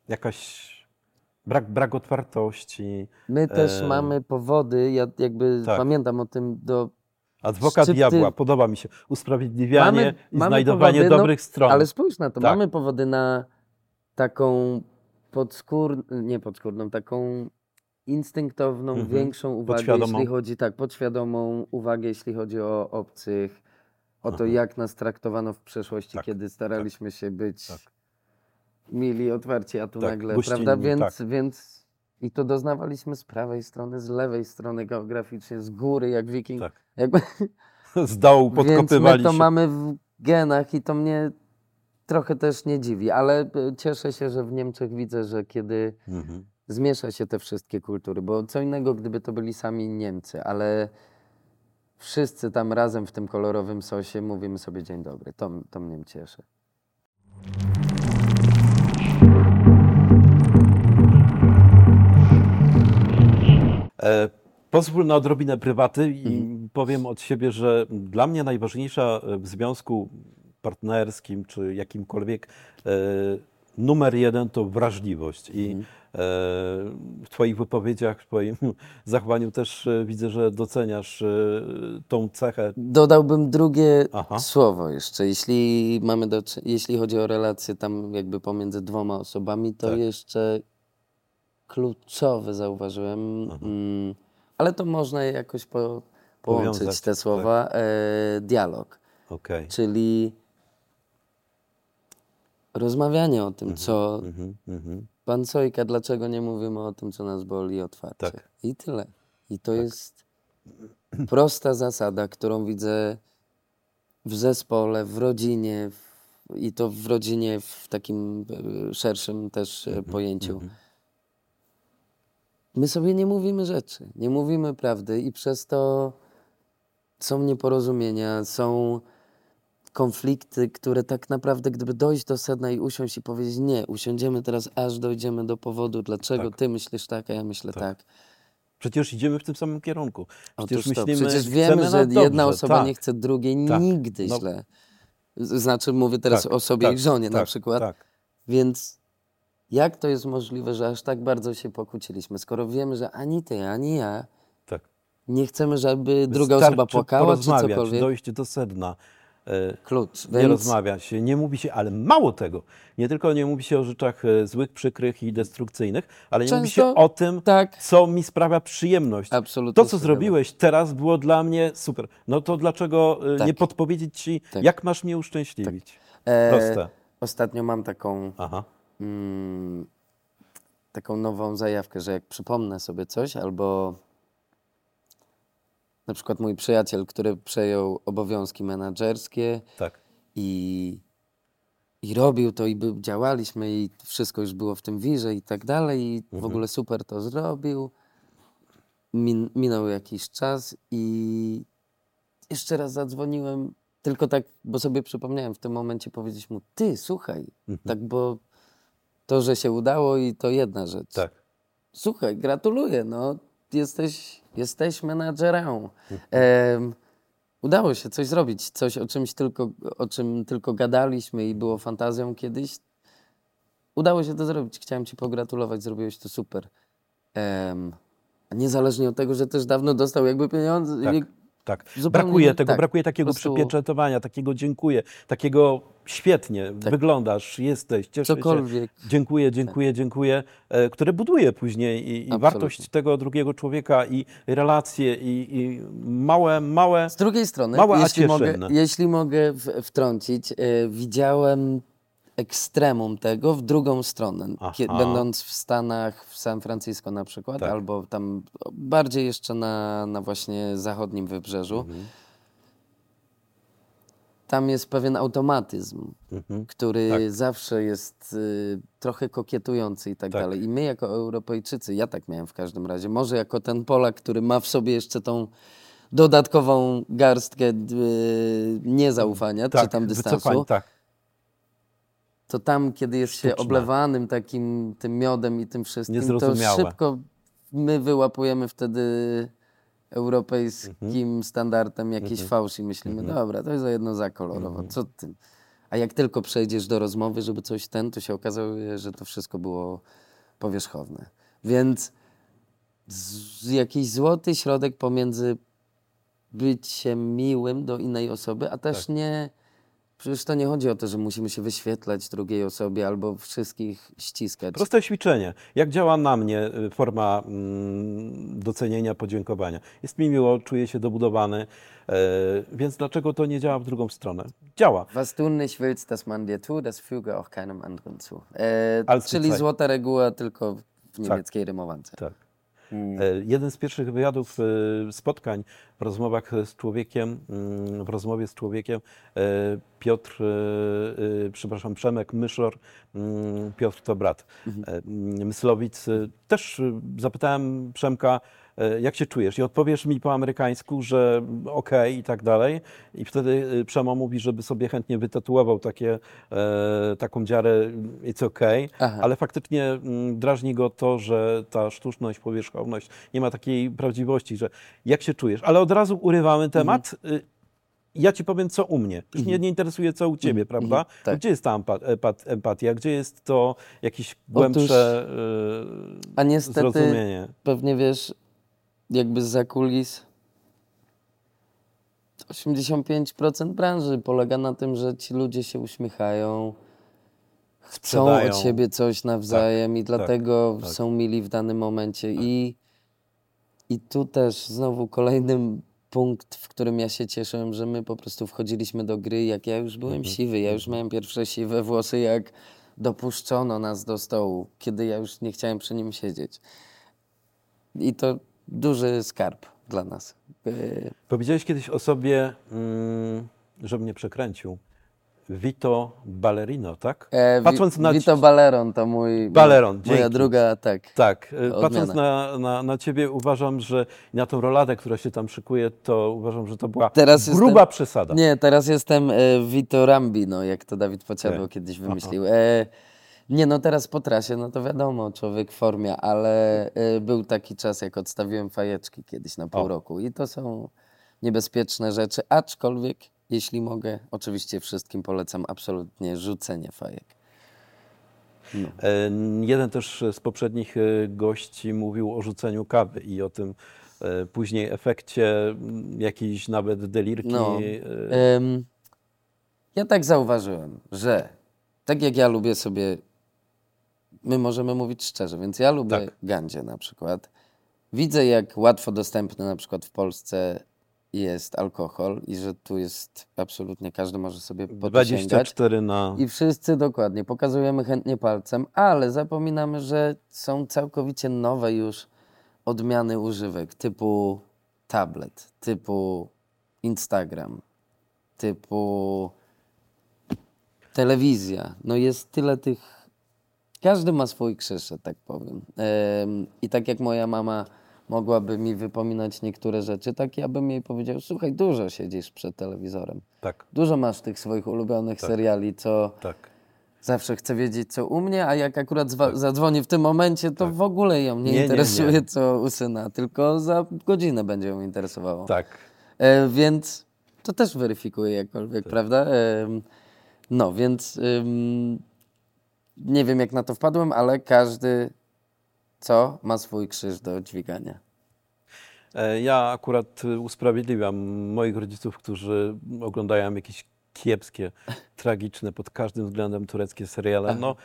jakaś brak, brak otwartości. My też E, mamy powody, ja jakby tak. pamiętam o tym do Adwokat Szczypty- diabła, podoba mi się. Usprawiedliwianie Mamy- i mamy znajdowanie powody, no, dobrych stron. Ale spójrz na to, Tak. mamy powody na taką podskórną, nie podskórną, taką instynktowną, Mhm. większą uwagę, jeśli chodzi, tak, podświadomą uwagę, jeśli chodzi o obcych, o to, Aha. jak nas traktowano w przeszłości, Tak, kiedy staraliśmy się być tak. mili, otwarci, a tu Tak, nagle, gościnni, prawda? Więc, tak. więc i to doznawaliśmy z prawej strony, z lewej strony geograficznie, z góry, jak wiking. Tak. Jakby, Z dołu więc my podkopywali to się. mamy w genach i to mnie trochę też nie dziwi, ale e, cieszę się, że w Niemczech widzę, że kiedy Mhm. zmiesza się te wszystkie kultury, bo co innego, gdyby to byli sami Niemcy, ale wszyscy tam razem w tym kolorowym sosie mówimy sobie dzień dobry. To, to mnie cieszy. E, Pozwól na odrobinę prywaty i Mhm. powiem od siebie, że dla mnie najważniejsza e, w związku partnerskim czy jakimkolwiek e, numer jeden to wrażliwość. I Mhm. e, w Twoich wypowiedziach, w Twoim zachowaniu też e, widzę, że doceniasz tą cechę. Dodałbym drugie Aha. słowo jeszcze. Jeśli mamy do, jeśli chodzi o relacje tam jakby pomiędzy dwoma osobami, to Tak. jeszcze kluczowe zauważyłem, mm, ale to można jakoś po, połączyć Powiązać, te tak. słowa. E, dialog, Okej. czyli rozmawianie o tym, co Mhm, mhm. pan Sojka, dlaczego nie mówimy o tym, co nas boli otwarcie. Tak. I tyle. I to jest prosta zasada, którą widzę w zespole, w rodzinie w, i to w rodzinie w takim e, szerszym też e, pojęciu. My sobie nie mówimy rzeczy, nie mówimy prawdy i przez to są nieporozumienia, są konflikty, które tak naprawdę, gdyby dojść do sedna i usiąść i powiedzieć nie, usiądziemy teraz, aż dojdziemy do powodu, dlaczego Tak. ty myślisz tak, a ja myślę Tak. tak. Przecież idziemy w tym samym kierunku. Przecież myślimy, przecież wiemy, że jedna osoba tak. nie chce drugiej Tak. nigdy No. źle. Znaczy mówię teraz Tak, o sobie tak, i żonie na przykład. Więc jak to jest możliwe, że aż tak bardzo się pokłóciliśmy, skoro wiemy, że ani ty, ani ja nie chcemy, żeby druga Wystarczy osoba płakała czy cokolwiek? dojść do sedna. E, Klucz. Nie Więc rozmawia się, nie mówi się, ale mało tego. Nie tylko nie mówi się o rzeczach e, złych, przykrych i destrukcyjnych, ale nie mówi się Często o tym, tak, co mi sprawia przyjemność. absolutnie. To, co zrobiłeś teraz, było dla mnie super. No to dlaczego e, Tak. nie podpowiedzieć ci, Tak. jak masz mnie uszczęśliwić? E, Proste. Ostatnio mam taką, mm, taką nową zajawkę, że jak przypomnę sobie coś, albo na przykład mój przyjaciel, który przejął obowiązki menedżerskie Tak. i, i robił to i by, działaliśmy i wszystko już było w tym wirze i tak dalej i w ogóle super to zrobił. Min, minął jakiś czas i jeszcze raz zadzwoniłem, tylko tak, bo sobie przypomniałem w tym momencie powiedzieć mu, ty słuchaj, tak bo to, że się udało i to jedna rzecz. Tak. Słuchaj, gratuluję, no jesteś, jesteś menadżerem. Em, udało się coś zrobić, coś o czymś tylko, o czym tylko gadaliśmy i było fantazją kiedyś. Udało się to zrobić, chciałem ci pogratulować, zrobiłeś to super. A niezależnie od tego, że też dawno dostał jakby pieniądze. Tak. Tak. Zupełnie Brakuje tego, tak, brakuje takiego prostu- przypieczętowania, takiego dziękuję, takiego świetnie, wyglądasz, jesteś, cieszę Cokolwiek. się. Dziękuję, dziękuję, dziękuję, e, które buduje później i, i wartość tego drugiego człowieka i relacje i, i małe, małe, Z drugiej strony, Małe, jeśli, mogę, jeśli mogę wtrącić, e, widziałem ekstremum tego w drugą stronę. Aha. będąc w Stanach, w San Francisco na przykład, Tak. albo tam bardziej jeszcze na, na właśnie zachodnim wybrzeżu, Mhm. tam jest pewien automatyzm, Mhm. który Tak. zawsze jest y, trochę kokietujący i tak, Tak. dalej. I my jako Europejczycy, ja tak miałem w każdym razie, może jako ten Polak, który ma w sobie jeszcze tą dodatkową garstkę y, niezaufania, czy tam dystansu, wycofanie, tak. To tam, kiedy jest się Sztuczne. oblewanym takim tym miodem i tym wszystkim, to szybko my wyłapujemy wtedy europejskim standardem jakiś fałsz i myślimy, dobra, to jest za jedno za kolorowo, co ty? A jak tylko przejdziesz do rozmowy, żeby coś ten, to się okazuje, że to wszystko było powierzchowne. Więc z, jakiś złoty środek pomiędzy byciem miłym do innej osoby, a też nie. Przecież to nie chodzi o to, że musimy się wyświetlać drugiej osobie albo wszystkich ściskać. Proste ćwiczenie. Jak działa na mnie y, forma mm, docenienia, podziękowania? Jest mi miło, czuję się dobudowany, e, więc dlaczego to nie działa w drugą stronę? Działa. Was du nicht willst, dass man dir tut, das füge auch keinem anderen zu. E, czyli złota reguła tylko w niemieckiej rymowance. Tak. Mm. E, Jeden z pierwszych wywiadów, e, spotkań w rozmowach z człowiekiem, mm, w rozmowie z człowiekiem, e, Piotr, przepraszam, Przemek Myszor, mm, Piotr to brat, Mhm. mm, Myslowic. Też zapytałem Przemka, jak się czujesz? I odpowiesz mi po amerykańsku, że okej i tak dalej. I wtedy e, Przemo mówi, żeby sobie chętnie wytatuował takie, e, taką dziarę it's okay, Aha. ale faktycznie mm, drażni go to, że ta sztuczność, powierzchowność nie ma takiej prawdziwości, że jak się czujesz. Ale od razu urywamy temat. Y, Ja ci powiem, co u mnie. Już mnie nie interesuje, co u ciebie, prawda? tak. Gdzie jest ta empa- empat- empatia? Gdzie jest to jakieś głębsze y, A niestety zrozumienie? pewnie wiesz, jakby za kulis 85% branży polega na tym, że ci ludzie się uśmiechają, chcą Sprzedają. od siebie coś nawzajem i dlatego tak. są mili w danym momencie. I, I tu też znowu kolejny punkt, w którym ja się cieszyłem, że my po prostu wchodziliśmy do gry, jak ja już byłem Mhm. siwy, ja już miałem pierwsze siwe włosy, jak dopuszczono nas do stołu, kiedy ja już nie chciałem przy nim siedzieć. I to duży skarb dla nas. Yy, Powiedziałeś kiedyś o sobie, mm, mnie przekręcił. Vito Ballerino, tak? E, Patrząc na Vito Balleron to mój, Balleron, moja dzięki. druga, tak. Tak, y, Odmiana. patrząc na, na, na ciebie uważam, że na tą roladę, która się tam szykuje, to uważam, że to była Teraz gruba jestem- przesada. Nie, teraz jestem e, Vito Rambino, jak to Dawid Pociabeł Tak. kiedyś wymyślił. E, nie, no teraz po trasie, no to wiadomo, człowiek w formie, ale e, był taki czas, jak odstawiłem fajeczki kiedyś na pół O. roku i to są niebezpieczne rzeczy, aczkolwiek, jeśli mogę, oczywiście wszystkim polecam absolutnie rzucenie fajek. No. E, Jeden też z poprzednich e, gości mówił o rzuceniu kawy i o tym e, później efekcie m, jakiejś nawet delirki. No. e, ja tak zauważyłem, że tak jak ja lubię sobie, my możemy mówić szczerze, więc ja lubię Tak. gandzie na przykład. Widzę, jak łatwo dostępny na przykład w Polsce jest alkohol i że tu jest absolutnie każdy może sobie po to sięgać. 24 na... I wszyscy dokładnie pokazujemy chętnie palcem, ale zapominamy, że są całkowicie nowe już odmiany używek typu tablet, typu Instagram, typu telewizja. No jest tyle tych. Każdy ma swój krzyż, że tak powiem. Em, I tak jak moja mama mogłaby mi wypominać niektóre rzeczy, tak ja bym jej powiedział: Słuchaj, dużo siedzisz przed telewizorem. Tak, Dużo masz tych swoich ulubionych seriali, co tak. zawsze chcę wiedzieć, co u mnie, a jak akurat zwa- zadzwoni w tym momencie, to w ogóle ją nie, Nie, nie, interesuje, nie. co u syna, tylko za godzinę będzie ją interesowało. Tak. E, więc to też weryfikuje jakkolwiek, Tak. prawda? Em, no, więc ym, nie wiem, jak na to wpadłem, ale każdy, co, ma swój krzyż do dźwigania. E, Ja akurat usprawiedliwiam moich rodziców, którzy oglądają jakieś kiepskie, tragiczne pod każdym względem tureckie seriale. No,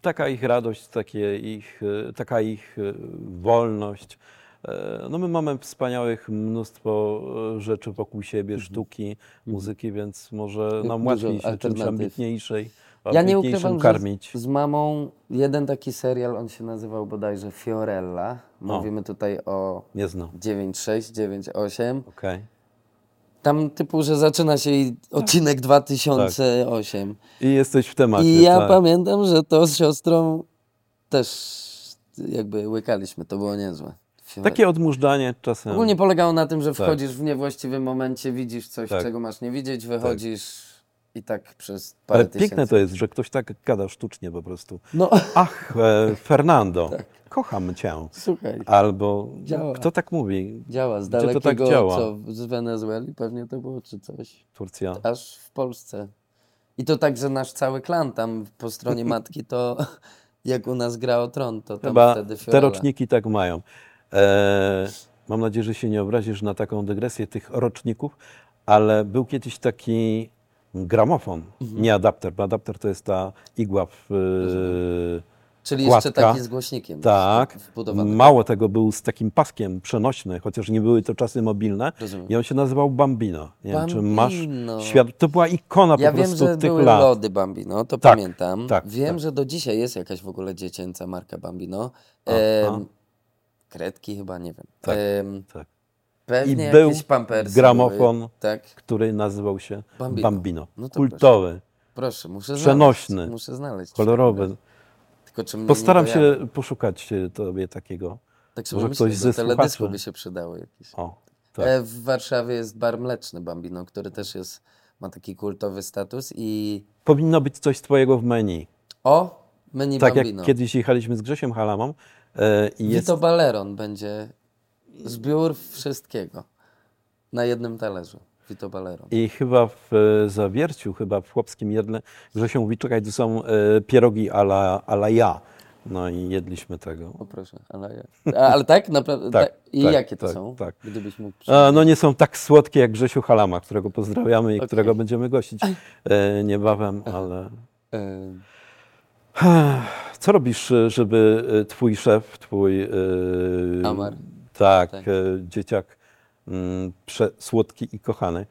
taka ich radość, takie ich, y, taka ich y, wolność. E, No my mamy wspaniałych mnóstwo e, rzeczy wokół siebie, sztuki, muzyki, więc może nam Mhm. Łatwiej się czymś ambitniejszej Ja nie ukrywam, karmić. z, z mamą jeden taki serial, on się nazywał bodajże Fiorella. Mówimy tutaj o Nie znam. 9.6, 9.8. Okej. Tam typu, że zaczyna się odcinek 2008. I jesteś w temacie. I ja tak. pamiętam, że to z siostrą też jakby łykaliśmy, to było niezłe. Takie odmurzanie czasem. Ogólnie polegało na tym, że wchodzisz w niewłaściwym momencie, widzisz coś, Tak. czego masz nie widzieć, wychodzisz i tak przez parę Ale tysięcy. piękne to jest, że ktoś tak gada sztucznie po prostu. No, Ach, e, Fernando, Tak. kocham cię. słuchaj, Albo Działa. kto tak mówi? działa z Gdzie to tak dalekiego, działa? co, z Wenezueli pewnie to było, czy coś, Turcja. aż w Polsce. I to tak, że nasz cały klan tam po stronie matki, to jak u nas gra o tron, to tam Chyba wtedy te Fiorella. roczniki tak mają. E, mam nadzieję, że się nie obrazisz na taką dygresję tych roczników, ale był kiedyś taki gramofon, Mhm. nie adapter, bo adapter to jest ta igła w, e, Czyli jeszcze Kładka. taki z głośnikiem. Tak. Wbudowany. Mało tego, był z takim paskiem przenośny, chociaż nie były to czasy mobilne. Rozumiem. I on się nazywał Bambino. Nie wiem, czy masz Bambino. świat. To była ikona Ja po wiem, prostu że tych były lat. lody Bambino, to Tak, pamiętam. tak, wiem, tak. że do dzisiaj jest jakaś w ogóle dziecięca marka Bambino. Aha. Em, kredki chyba, nie wiem. Tak, Em, tak. Pewnie I był pampersy gramofon. Były. Tak, Który nazywał się Bambino. Bambino. No to Kultowy, proszę, muszę Przenośny. znaleźć. Muszę znaleźć. kolorowy. Tylko Postaram się poszukać tobie takiego. Tak sobie może myślę, ktoś ze teledysku by się przydało jakieś. O, tak. E, w Warszawie jest bar mleczny Bambino, który też jest, ma taki kultowy status i... Powinno być coś twojego w menu. O, menu Tak Bambino. jak kiedyś jechaliśmy z Grzesiem Halamą e, i jest Vito Baleron będzie zbiór wszystkiego na jednym talerzu. Vito Baleron. I chyba w e, Zawierciu, chyba w Chłopskim Jedle, Grzesio mówi, czekaj, to są e, pierogi ala, ala ja. No i jedliśmy tego. O proszę, ale, jak- a, ale tak? Naprawdę? Tak, tak, I tak, jakie to tak, są? tak. Gdybyś mógł A, no nie są tak słodkie jak Grzesiu Halama, którego pozdrawiamy i Okej. którego będziemy gościć e, niebawem, ale... E, Co robisz, żeby twój szef, twój... e, Amar. Tak, Tak. e, dzieciak mm, prze, słodki i kochany.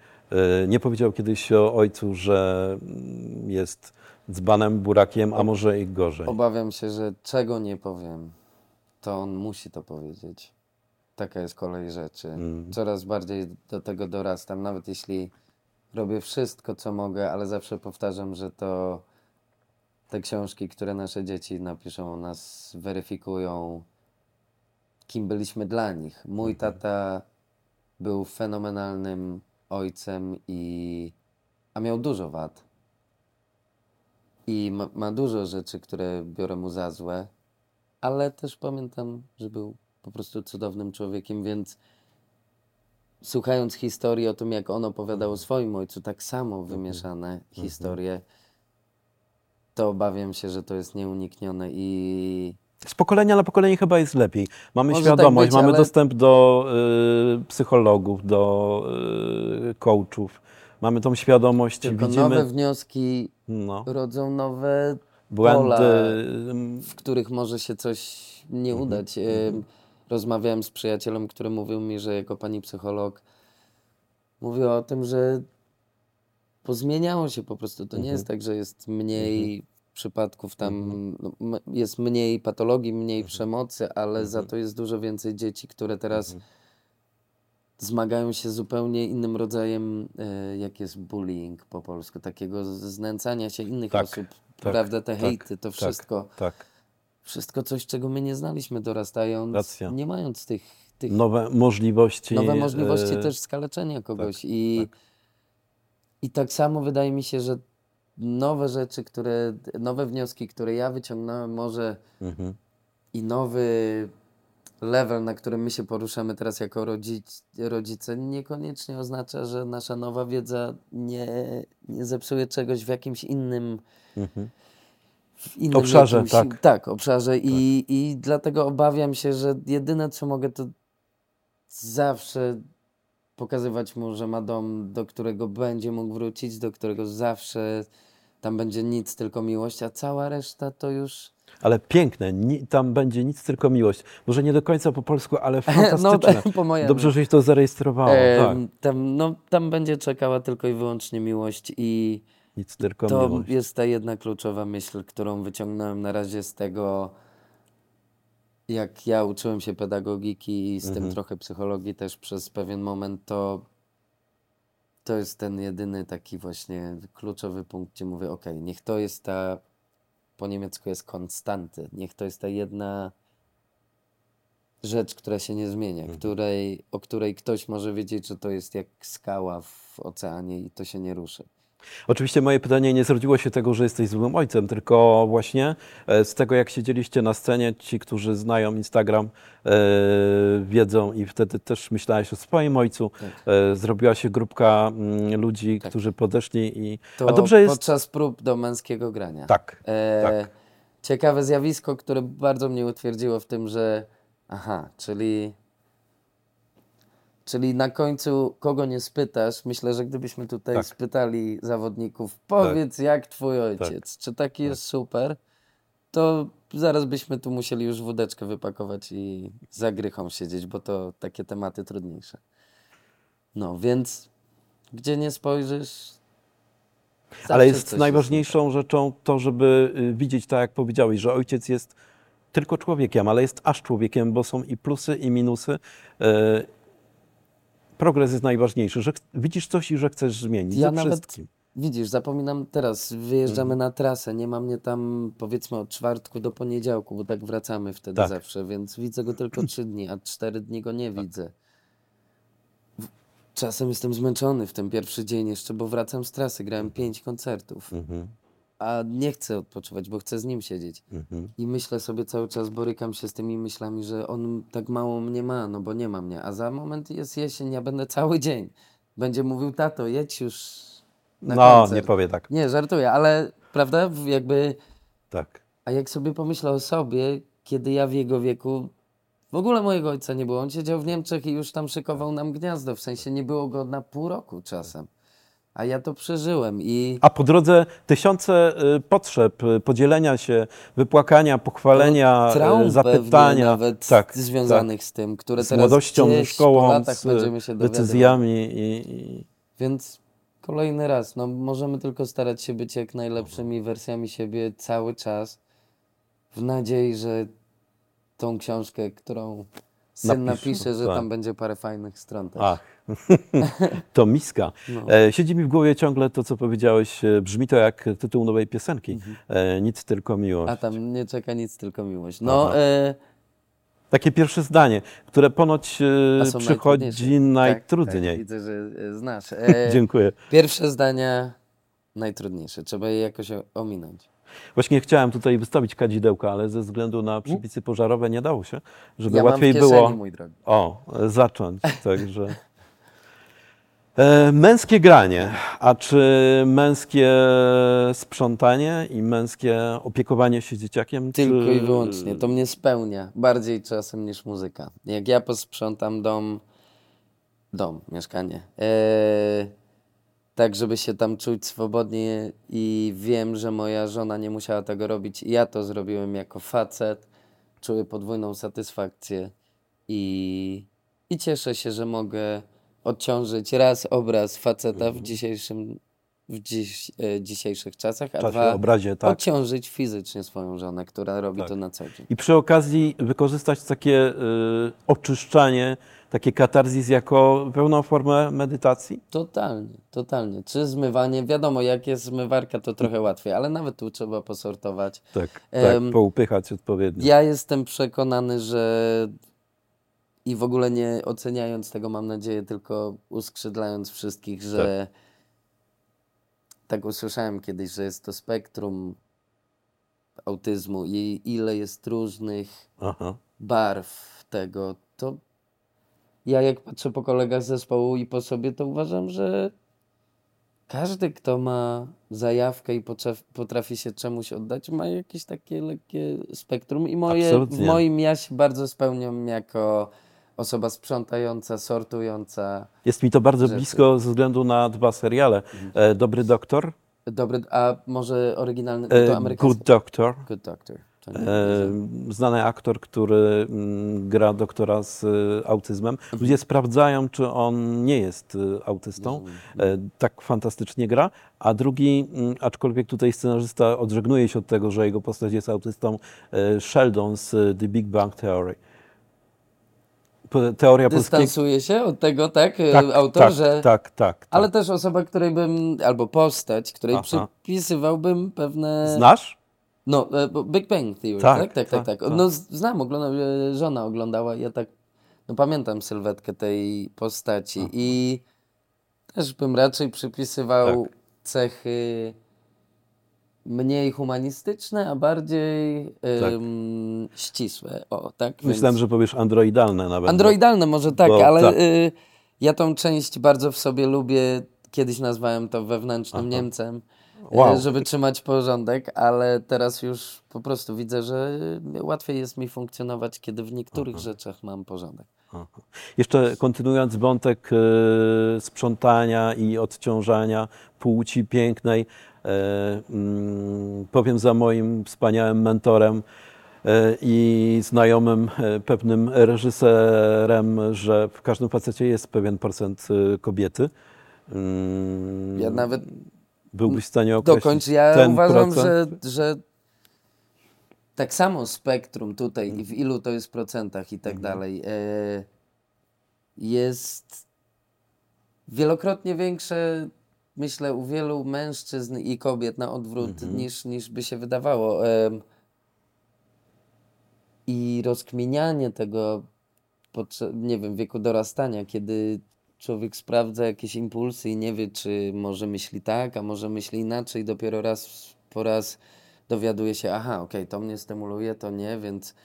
e, Nie powiedział kiedyś o ojcu, że mm, jest dzbanem, burakiem, a może i gorzej. Obawiam się, że czego nie powiem, to on musi to powiedzieć. Taka jest kolej rzeczy. Mm. Coraz bardziej do tego dorastam, nawet jeśli robię wszystko, co mogę, ale zawsze powtarzam, że to te książki, które nasze dzieci napiszą o nas, weryfikują, kim byliśmy dla nich. Mój tata był fenomenalnym ojcem i a miał dużo wad. I ma, ma dużo rzeczy, które biorę mu za złe, ale też pamiętam, że był po prostu cudownym człowiekiem, więc słuchając historii o tym, jak on opowiadał o swoim ojcu, tak samo wymieszane historie, to obawiam się, że to jest nieuniknione i Z pokolenia na pokolenie chyba jest lepiej. Mamy Może tak świadomość, być, mamy ale- dostęp do y, psychologów, do y, coachów. Mamy tą świadomość, tylko widzimy nowe wnioski no, rodzą nowe błędy. pola, w których może się coś nie Mhm, udać. Em, Rozmawiałem z przyjacielem, który mówił mi, że jako pani psycholog mówi o tym, że pozmieniało się po prostu. To nie Mhm. jest tak, że jest mniej przypadków tam, no, m- jest mniej patologii, mniej Mhm. przemocy, ale za to jest dużo więcej dzieci, które teraz Mhm. zmagają się zupełnie innym rodzajem, e, jak jest bullying po polsku, takiego znęcania się innych Tak, osób, tak, prawda, te tak, hejty, to tak, wszystko. Tak. Wszystko coś, czego my nie znaliśmy dorastając, Racja. nie mając tych, tych Nowe możliwości. nowe możliwości y, też skaleczenia kogoś. I, I tak samo wydaje mi się, że nowe rzeczy, które, nowe wnioski, które ja wyciągnąłem może mhm. i nowy level, na którym my się poruszamy teraz jako rodzic, rodzice, niekoniecznie oznacza, że nasza nowa wiedza nie, nie zepsuje czegoś w jakimś innym Mhm. w innym Obszarze, jakimś, tak. Tak, obszarze I, i dlatego obawiam się, że jedyne co mogę to zawsze pokazywać mu, że ma dom, do którego będzie mógł wrócić, do którego zawsze tam będzie nic, tylko miłość, a cała reszta to już... Ale piękne, ni, tam będzie nic, tylko miłość. Może nie do końca po polsku, ale No, fantastyczne. po mojemu. Dobrze, żeś to zarejestrowało. tak. Em, tam, no, tam będzie czekała tylko i wyłącznie miłość i Nic tylko To miłość. jest ta jedna kluczowa myśl, którą wyciągnąłem na razie z tego, jak ja uczyłem się pedagogiki i z tym trochę psychologii też przez pewien moment, to to jest ten jedyny taki właśnie kluczowy punkt, gdzie mówię, ok, niech to jest ta, po niemiecku jest konstanty, niech to jest ta jedna rzecz, która się nie zmienia, której, o której ktoś może wiedzieć, że to jest jak skała w oceanie i to się nie ruszy. Oczywiście moje pytanie nie zrodziło się tego, że jesteś złym ojcem, tylko właśnie e, z tego, jak siedzieliście na scenie, ci, którzy znają Instagram, e, wiedzą i wtedy też myślałeś o swoim ojcu. E, zrobiła się grupka mm, ludzi, Tak. którzy podeszli i... To A dobrze jest... podczas prób do męskiego grania. Tak, E, tak. Ciekawe zjawisko, które bardzo mnie utwierdziło w tym, że aha, czyli, czyli na końcu kogo nie spytasz, myślę, że gdybyśmy tutaj Tak. spytali zawodników, powiedz jak twój ojciec, czy taki jest super, to zaraz byśmy tu musieli już wódeczkę wypakować i za grychą siedzieć, bo to takie tematy trudniejsze. No, więc gdzie nie spojrzysz, zawsze Ale jest nie najważniejszą rzeczą to, żeby y, widzieć, tak jak powiedziałeś, że ojciec jest tylko człowiekiem, ale jest aż człowiekiem, bo są i plusy, i minusy. Progres jest najważniejszy, że widzisz coś i że chcesz zmienić. Ja ze nawet- wszystkim. Widzisz, zapominam teraz, wyjeżdżamy na trasę, nie ma mnie tam powiedzmy od czwartku do poniedziałku, bo tak wracamy wtedy Tak. zawsze, więc widzę go tylko trzy dni, a cztery dni go nie widzę. W- Czasem jestem zmęczony w ten pierwszy dzień jeszcze, bo wracam z trasy, grałem pięć koncertów, Mhm, a nie chcę odpoczywać, bo chcę z nim siedzieć. mhm. I myślę sobie cały czas, borykam się z tymi myślami, że on tak mało mnie ma, no bo nie ma mnie. A za moment jest jesień, ja będę cały dzień. Będzie mówił, tato, jedź już na No, koncert. nie powie tak. Nie, żartuję, ale prawda, jakby, tak. a jak sobie pomyślę o sobie, kiedy ja w jego wieku, w ogóle mojego ojca nie było. On siedział w Niemczech i już tam szykował nam gniazdo, w sensie nie było go na pół roku czasem. A ja to przeżyłem i A po drodze tysiące y, potrzeb, y, podzielenia się, wypłakania, pochwalenia, y, traum zapytania. nawet tak, związanych z tym, które z teraz młodością, gdzieś szkołą, latach z decyzjami i, i Więc kolejny raz, no możemy tylko starać się być jak najlepszymi wersjami siebie cały czas, w nadziei, że tą książkę, którą syn Napisz, napisze, że tak. tam będzie parę fajnych stron też. Ach, to miska. No. E, siedzi mi w głowie ciągle to, co powiedziałeś. E, brzmi to jak tytuł nowej piosenki. E, nic, tylko miłość. Mhm. A tam nie czeka nic, tylko miłość. No, e, Takie pierwsze zdanie, które ponoć przychodzi najtrudniejsze. najtrudniej. Tak, tak, widzę, że znasz. E, Dziękuję. pierwsze zdania najtrudniejsze, trzeba je jakoś ominąć. Właśnie chciałem tutaj wystawić kadzidełka, ale ze względu na przepisy pożarowe nie dało się, żeby ja łatwiej mam w kieszeni, było mój drogi. o, zacząć. Także. E, męskie granie, a czy męskie sprzątanie i męskie opiekowanie się dzieciakiem? Tylko czy... i wyłącznie. To mnie spełnia bardziej czasem niż muzyka. Jak ja posprzątam dom, dom, mieszkanie, e, tak żeby się tam czuć swobodnie i wiem, że moja żona nie musiała tego robić ja to zrobiłem jako facet, czuję podwójną satysfakcję i, i cieszę się, że mogę odciążyć raz obraz faceta w dzisiejszym w dziś, e, dzisiejszych czasach, a czasie dwa obrazie, tak. odciążyć fizycznie swoją żonę, która robi Tak. to na co dzień. I przy okazji wykorzystać takie y, oczyszczanie, takie katarzis jako pełną formę medytacji? Totalnie, totalnie. Czy zmywanie, wiadomo, jak jest zmywarka, to trochę łatwiej, ale nawet tu trzeba posortować. Tak, tak poupychać odpowiednio. Ja jestem przekonany, że i w ogóle nie oceniając tego, mam nadzieję, tylko uskrzydlając wszystkich, że tak usłyszałem kiedyś, że jest to spektrum autyzmu i ile jest różnych Aha. barw tego, to ja jak patrzę po kolegach z zespołu i po sobie, to uważam, że każdy, kto ma zajawkę i potraf- potrafi się czemuś oddać, ma jakieś takie lekkie spektrum i moje, w moim ja się bardzo spełniam jako osoba sprzątająca, sortująca. Jest mi to bardzo Rzeczy. blisko ze względu na dwa seriale. E, Dobry doktor, Dobry, a może oryginalny, e, to amerykański? Good Doctor. Good Doctor. E, znany aktor, który mm, gra doktora z autyzmem. Ludzie sprawdzają, czy on nie jest autystą. E, tak fantastycznie gra. A drugi, mm, aczkolwiek tutaj scenarzysta odżegnuje się od tego, że jego postać jest autystą, e, Sheldon z The Big Bang Theory. Teoria polskiego. Dystansuje się od tego, tak, Tak, autor, tak, że... tak, tak, tak. Ale też osoba, której bym, albo postać, której Aha. przypisywałbym pewne... Znasz? No, e, Big Bang Theory, Tak, tak? Tak, tak, tak, tak. tak. No, znam, oglądam, e, żona oglądała, ja tak, no pamiętam sylwetkę tej postaci i też bym raczej przypisywał Tak. cechy mniej humanistyczne, a bardziej Tak. em, ścisłe, o, tak? Myślałem, Więc- że powiesz androidalne nawet. Androidalne może tak, Bo ale tak. y, ja tą część bardzo w sobie lubię. Kiedyś nazwałem to wewnętrznym Niemcem, y, Wow. żeby trzymać porządek, ale teraz już po prostu widzę, że łatwiej jest mi funkcjonować, kiedy w niektórych rzeczach mam porządek. Aha. Jeszcze kontynuując wątek e, sprzątania i odciążania płci pięknej, powiem za moim wspaniałym mentorem e, i znajomym, e, pewnym reżyserem, że w każdym facecie jest pewien procent e, kobiety. Mm, Ja nawet Byłbyś w stanie określić ja ten uważam, procent? że, że tak samo spektrum tutaj i w ilu to jest procentach i tak dalej e, jest wielokrotnie większe, myślę, u wielu mężczyzn i kobiet na odwrót niż, niż by się wydawało. I rozkminianie tego, nie wiem, wieku dorastania, kiedy człowiek sprawdza jakieś impulsy i nie wie, czy może myśli tak, a może myśli inaczej, dopiero raz po raz dowiaduje się, aha, okej, to mnie stymuluje, to nie, więc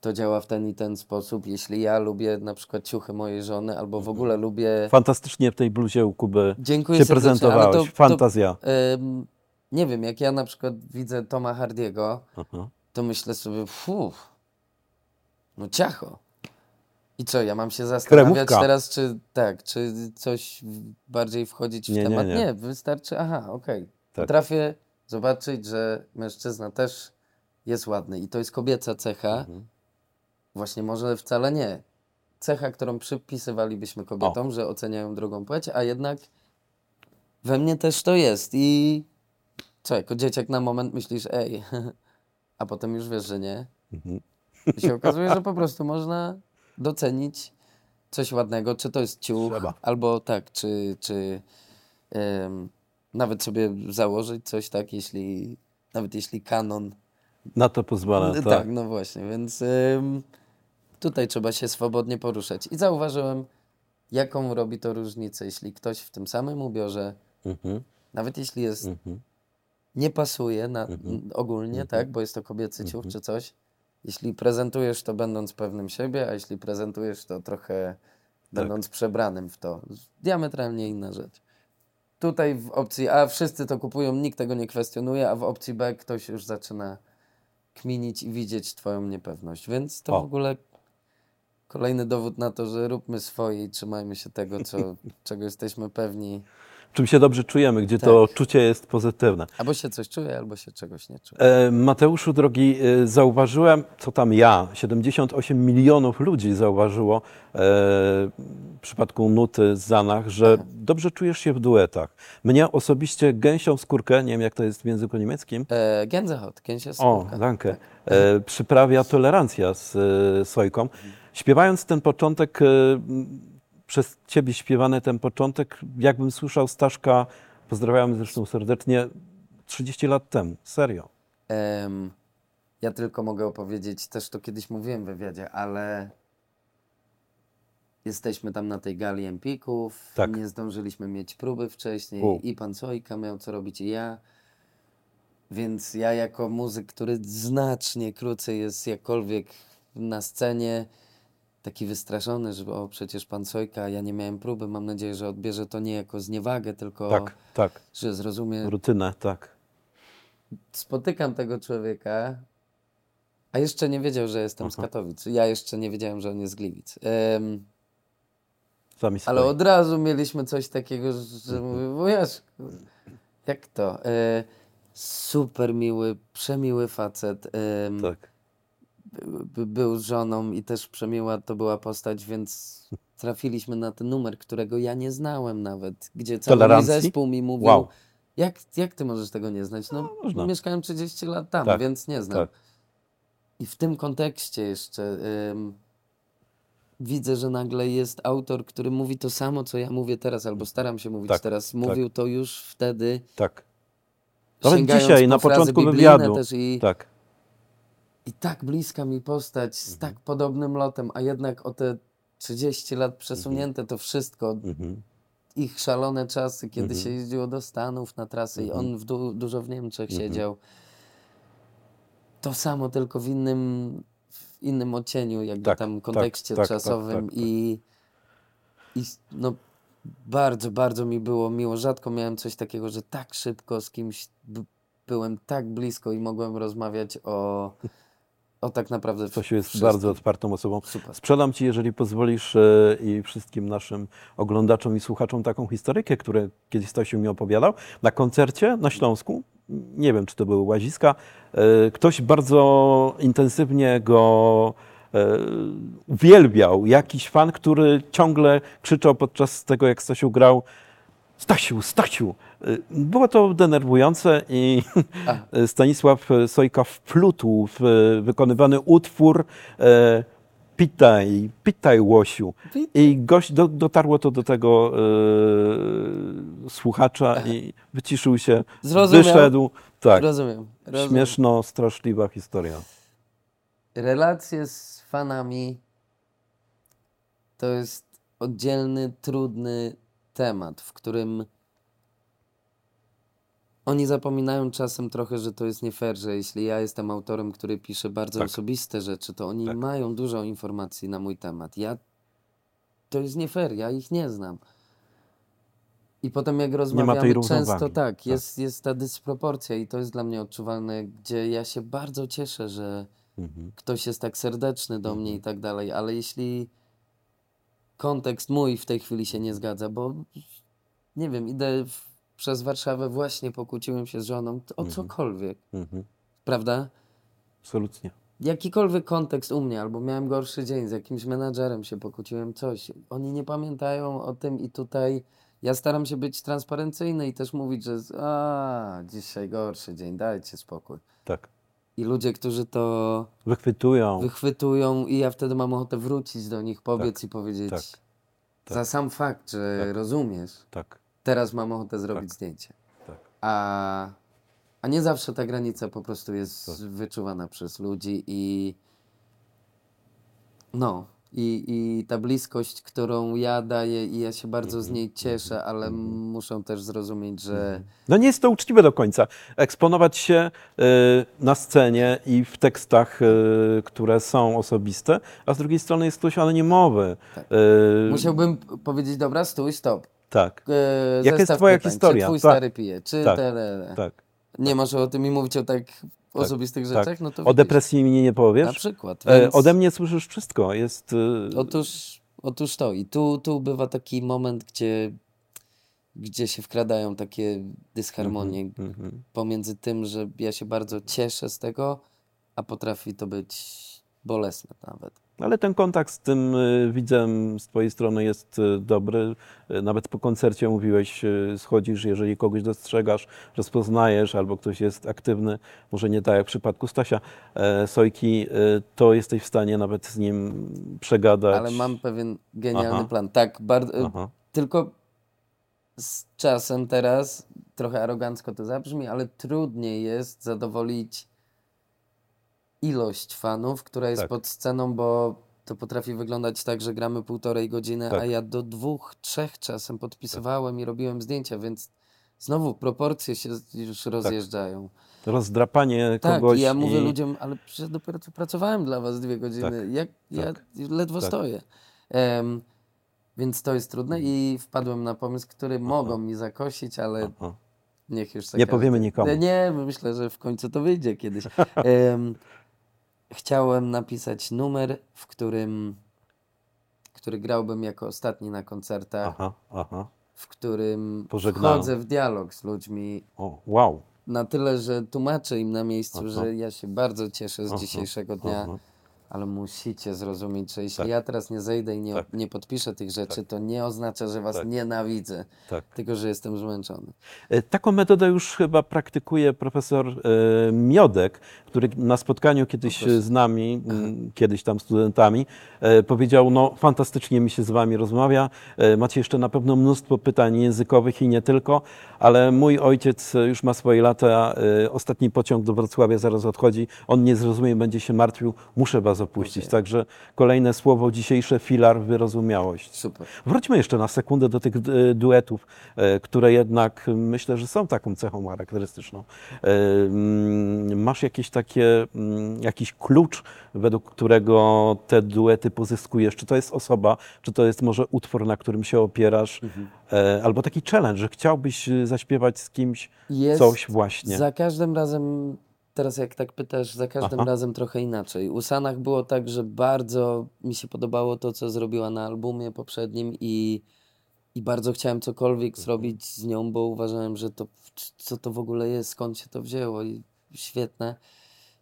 to działa w ten i ten sposób. Jeśli ja lubię na przykład ciuchy mojej żony, albo w ogóle lubię... Fantastycznie w tej bluzie u Kuby Dziękuję się prezentowałeś. to- to- Fantazja. Em, nie wiem, jak ja na przykład widzę Toma Hardiego, Aha. to myślę sobie, fuf, no ciacho. I co, ja mam się zastanawiać Kremówka. teraz, czy tak, czy coś bardziej wchodzić w Nie, nie, temat? nie. wystarczy, aha, okej. Tak. Potrafię zobaczyć, że mężczyzna też jest ładny i to jest kobieca cecha. Mhm. Właśnie może wcale nie. Cecha, którą przypisywalibyśmy kobietom, że oceniają drugą płeć, a jednak we mnie też to jest i co, jako dzieciak na moment myślisz, ej, a potem już wiesz, że nie. Mhm. I się okazuje, że po prostu można docenić coś ładnego, czy to jest ciuch, Trzeba. albo tak, czy, czy em, nawet sobie założyć coś tak, jeśli, nawet jeśli kanon Na to pozwala. tak. Tak. no właśnie, więc ym, tutaj trzeba się swobodnie poruszać. I zauważyłem, jaką robi to różnicę, jeśli ktoś w tym samym ubiorze, Mhm. nawet jeśli jest, Mhm. nie pasuje na, Mhm. ogólnie, tak, bo jest to kobiecy ciuch czy coś, jeśli prezentujesz to będąc pewnym siebie, a jeśli prezentujesz to trochę będąc przebranym w to, diametralnie inna rzecz. Tutaj w opcji A wszyscy to kupują, nikt tego nie kwestionuje, a w opcji B ktoś już zaczyna kminić i widzieć twoją niepewność. Więc to O. w ogóle kolejny dowód na to, że róbmy swoje i trzymajmy się tego, co, czego jesteśmy pewni. Czym się dobrze czujemy, gdzie to Tak. czucie jest pozytywne. Albo się coś czuje, albo się czegoś nie czuje. E, Mateuszu drogi, e, zauważyłem, co tam ja, 78 milionów ludzi zauważyło e, w przypadku nuty z Zanach, że dobrze czujesz się w duetach. Mnie osobiście gęsią skórkę, nie wiem jak to jest w języku niemieckim, E, Gänsehaut, Gęsia o, skórka. danke, e, przyprawia tolerancja z e, Sojką. Śpiewając ten początek, e, przez ciebie śpiewany ten początek, jakbym słyszał Staszka, pozdrawiam zresztą serdecznie, 30 lat temu, serio. Em, ja tylko mogę opowiedzieć, też to kiedyś mówiłem w wywiadzie, ale jesteśmy tam na tej gali Empików, Tak. nie zdążyliśmy mieć próby wcześniej U. i pan Sojka miał co robić i ja. Więc ja jako muzyk, który znacznie krócej jest jakkolwiek na scenie, taki wystraszony, że o przecież pan Sojka, ja nie miałem próby, mam nadzieję, że odbierze to nie jako zniewagę, tylko Tak, tak, że zrozumie rutynę, tak. spotykam tego człowieka, a jeszcze nie wiedział, że jestem z Aha. Katowic. Ja jeszcze nie wiedziałem, że on jest z Gliwic. Em, Sami ale od razu mieliśmy coś takiego, że mówię, wujaszku, jak to? E, super miły, przemiły facet. em, Tak. By- był z żoną i też przemiła to była postać, więc trafiliśmy na ten numer, którego ja nie znałem nawet, gdzie cały mój zespół mi mówił, Wow. jak, jak ty możesz tego nie znać? No, można. mieszkałem 30 lat tam, Tak, więc nie znam. tak. I w tym kontekście jeszcze ym, widzę, że nagle jest autor, który mówi to samo, co ja mówię teraz, albo staram się mówić Tak, teraz. tak. Mówił to już wtedy, Tak. Nawet sięgając dzisiaj, po na frazy początku biblijne wywiadu. też i, Tak. I tak bliska mi postać z Mhm. tak podobnym lotem, a jednak o te 30 lat przesunięte to wszystko, Mhm. ich szalone czasy, kiedy Mhm. się jeździło do Stanów na trasy i Mhm. on w du dużo w Niemczech Mhm. siedział. To samo, tylko w innym, w innym odcieniu, jakby Tak, tam tak, kontekście tak, tak, czasowym tak, tak. i, i no bardzo, bardzo mi było miło. Rzadko miałem coś takiego, że tak szybko z kimś byłem tak blisko i mogłem rozmawiać o, o tak naprawdę Stasiu jest wszystkim. bardzo otwartą osobą. Super. Sprzedam Ci, jeżeli pozwolisz, e, i wszystkim naszym oglądaczom i słuchaczom taką historykę, którą kiedyś Stasiu mi opowiadał. Na koncercie na Śląsku, nie wiem, czy to były Łaziska, e, ktoś bardzo intensywnie go e, uwielbiał. Jakiś fan, który ciągle krzyczał podczas tego, jak Stasiu grał Stasiu, Stasiu. E, Było to denerwujące i A. Stanisław Sojka wplótł w wykonywany utwór e, Pitaj, pitaj Łosiu. I gość, do, dotarło to do tego e, słuchacza i wyciszył się, Zrozumiał. wyszedł. Tak, Rozumiem. rozumiem. śmieszno, straszliwa historia. Relacje z fanami to jest oddzielny, trudny temat, w którym oni zapominają czasem trochę, że to jest nie fair, że jeśli ja jestem autorem, który pisze bardzo Tak. osobiste rzeczy, to oni Tak. mają dużo informacji na mój temat. Ja to jest nie fair, ja ich nie znam. I potem jak rozmawiamy, często równowagi. tak, jest, jest ta dysproporcja i to jest dla mnie odczuwalne, gdzie ja się bardzo cieszę, że Mhm. ktoś jest tak serdeczny do mnie i tak dalej, ale jeśli kontekst mój w tej chwili się nie zgadza, bo nie wiem, idę w, przez Warszawę, właśnie pokłóciłem się z żoną, o cokolwiek, Mhm. prawda? Absolutnie. Jakikolwiek kontekst u mnie, albo miałem gorszy dzień, z jakimś menadżerem się pokłóciłem, coś. Oni nie pamiętają o tym i tutaj ja staram się być transparencyjny i też mówić, że a, dzisiaj gorszy dzień, dajcie spokój. Tak. I ludzie, którzy to Wychwytują. wychwytują i ja wtedy mam ochotę wrócić do nich, pobiec i powiedzieć tak, za sam fakt, że Tak. rozumiesz, tak, teraz mam ochotę zrobić Tak. zdjęcie. tak. A, a nie zawsze ta granica po prostu jest Tak. wyczuwana przez ludzi i no, i, i ta bliskość, którą ja daję i ja się bardzo Mhm. z niej cieszę, ale muszą też zrozumieć, że No nie jest to uczciwe do końca. Eksponować się y, na scenie i w tekstach, y, które są osobiste, a z drugiej strony jest ktoś anonimowy. Tak. Y, musiałbym powiedzieć, dobra, stój, stop. Tak, E, Jaka jest twoja pytań. historia? Czy twój Tak. stary pije? Czy Tak. te, tak. Nie masz o tym mi mówić o tak osobistych rzeczach? tak. No to O depresji mi nie Na powiesz. przykład. E, Więc... Ode mnie słyszysz wszystko. Jest. y, Otóż, otóż to. I tu, tu bywa taki moment, gdzie, gdzie się wkradają takie dysharmonie mhm. pomiędzy tym, że ja się bardzo cieszę z tego, a potrafi to być bolesne nawet. Ale ten kontakt z tym y, widzem z Twojej strony jest y, dobry. Y, Nawet po koncercie mówiłeś, schodzisz, jeżeli kogoś dostrzegasz, rozpoznajesz, albo ktoś jest aktywny, może nie tak jak w przypadku Stasia e, Sojki, to jesteś w stanie nawet z nim przegadać. Ale mam pewien genialny Aha. plan. Tak, bardzo, tylko z czasem teraz, trochę arogancko to zabrzmi, ale trudniej jest zadowolić ilość fanów, która jest Tak. pod sceną, bo to potrafi wyglądać tak, że gramy półtorej godziny, Tak. a ja do dwóch, trzech czasem podpisywałem i robiłem zdjęcia, więc znowu proporcje się już rozjeżdżają. Rozdrapanie Tak, kogoś. i ja mówię i... ludziom, ale przecież dopiero co pracowałem dla was dwie godziny. Tak, ja tak, ledwo tak. stoję. Em, więc to jest trudne i wpadłem na pomysł, który mogą mi zakosić, ale Aha. niech już Nie powiemy nikomu. Nie, myślę, że w końcu to wyjdzie kiedyś. Em, chciałem napisać numer, w którym który grałbym jako ostatni na koncertach, Aha, aha. w którym Pożegnałem. wchodzę w dialog z ludźmi O, wow. na tyle, że tłumaczę im na miejscu, Aha. że ja się bardzo cieszę z dzisiejszego dnia. Ale musicie zrozumieć, że jeśli Tak. ja teraz nie zejdę i nie, Tak. nie podpiszę tych rzeczy, Tak. to nie oznacza, że was Tak. nienawidzę, Tak. tylko że jestem zmęczony. E, Taką metodę już chyba praktykuje profesor e, Miodek, który na spotkaniu kiedyś proszę. z nami, m, kiedyś tam studentami, e, powiedział, no fantastycznie mi się z wami rozmawia, macie jeszcze na pewno mnóstwo pytań językowych i nie tylko, ale mój ojciec już ma swoje lata, ostatni pociąg do Wrocławia zaraz odchodzi, on nie zrozumie, będzie się martwił, muszę was opuścić. Okej. Także kolejne słowo dzisiejsze, filar, wyrozumiałość. Super. Wróćmy jeszcze na sekundę do tych e, duetów, e, które jednak e, myślę, że są taką cechą charakterystyczną. E, mm, Masz jakieś takie, mm, jakiś klucz, według którego te duety pozyskujesz? Czy to jest osoba, czy to jest może utwór, na którym się opierasz, E, albo taki challenge, że chciałbyś zaśpiewać z kimś Jest coś właśnie? Za każdym razem, teraz jak tak pytasz, za każdym Aha. razem trochę inaczej. U Sanach było tak, że bardzo mi się podobało to, co zrobiła na albumie poprzednim i, i bardzo chciałem cokolwiek Mhm. zrobić z nią, bo uważałem, że to, co to w ogóle jest, skąd się to wzięło i świetne.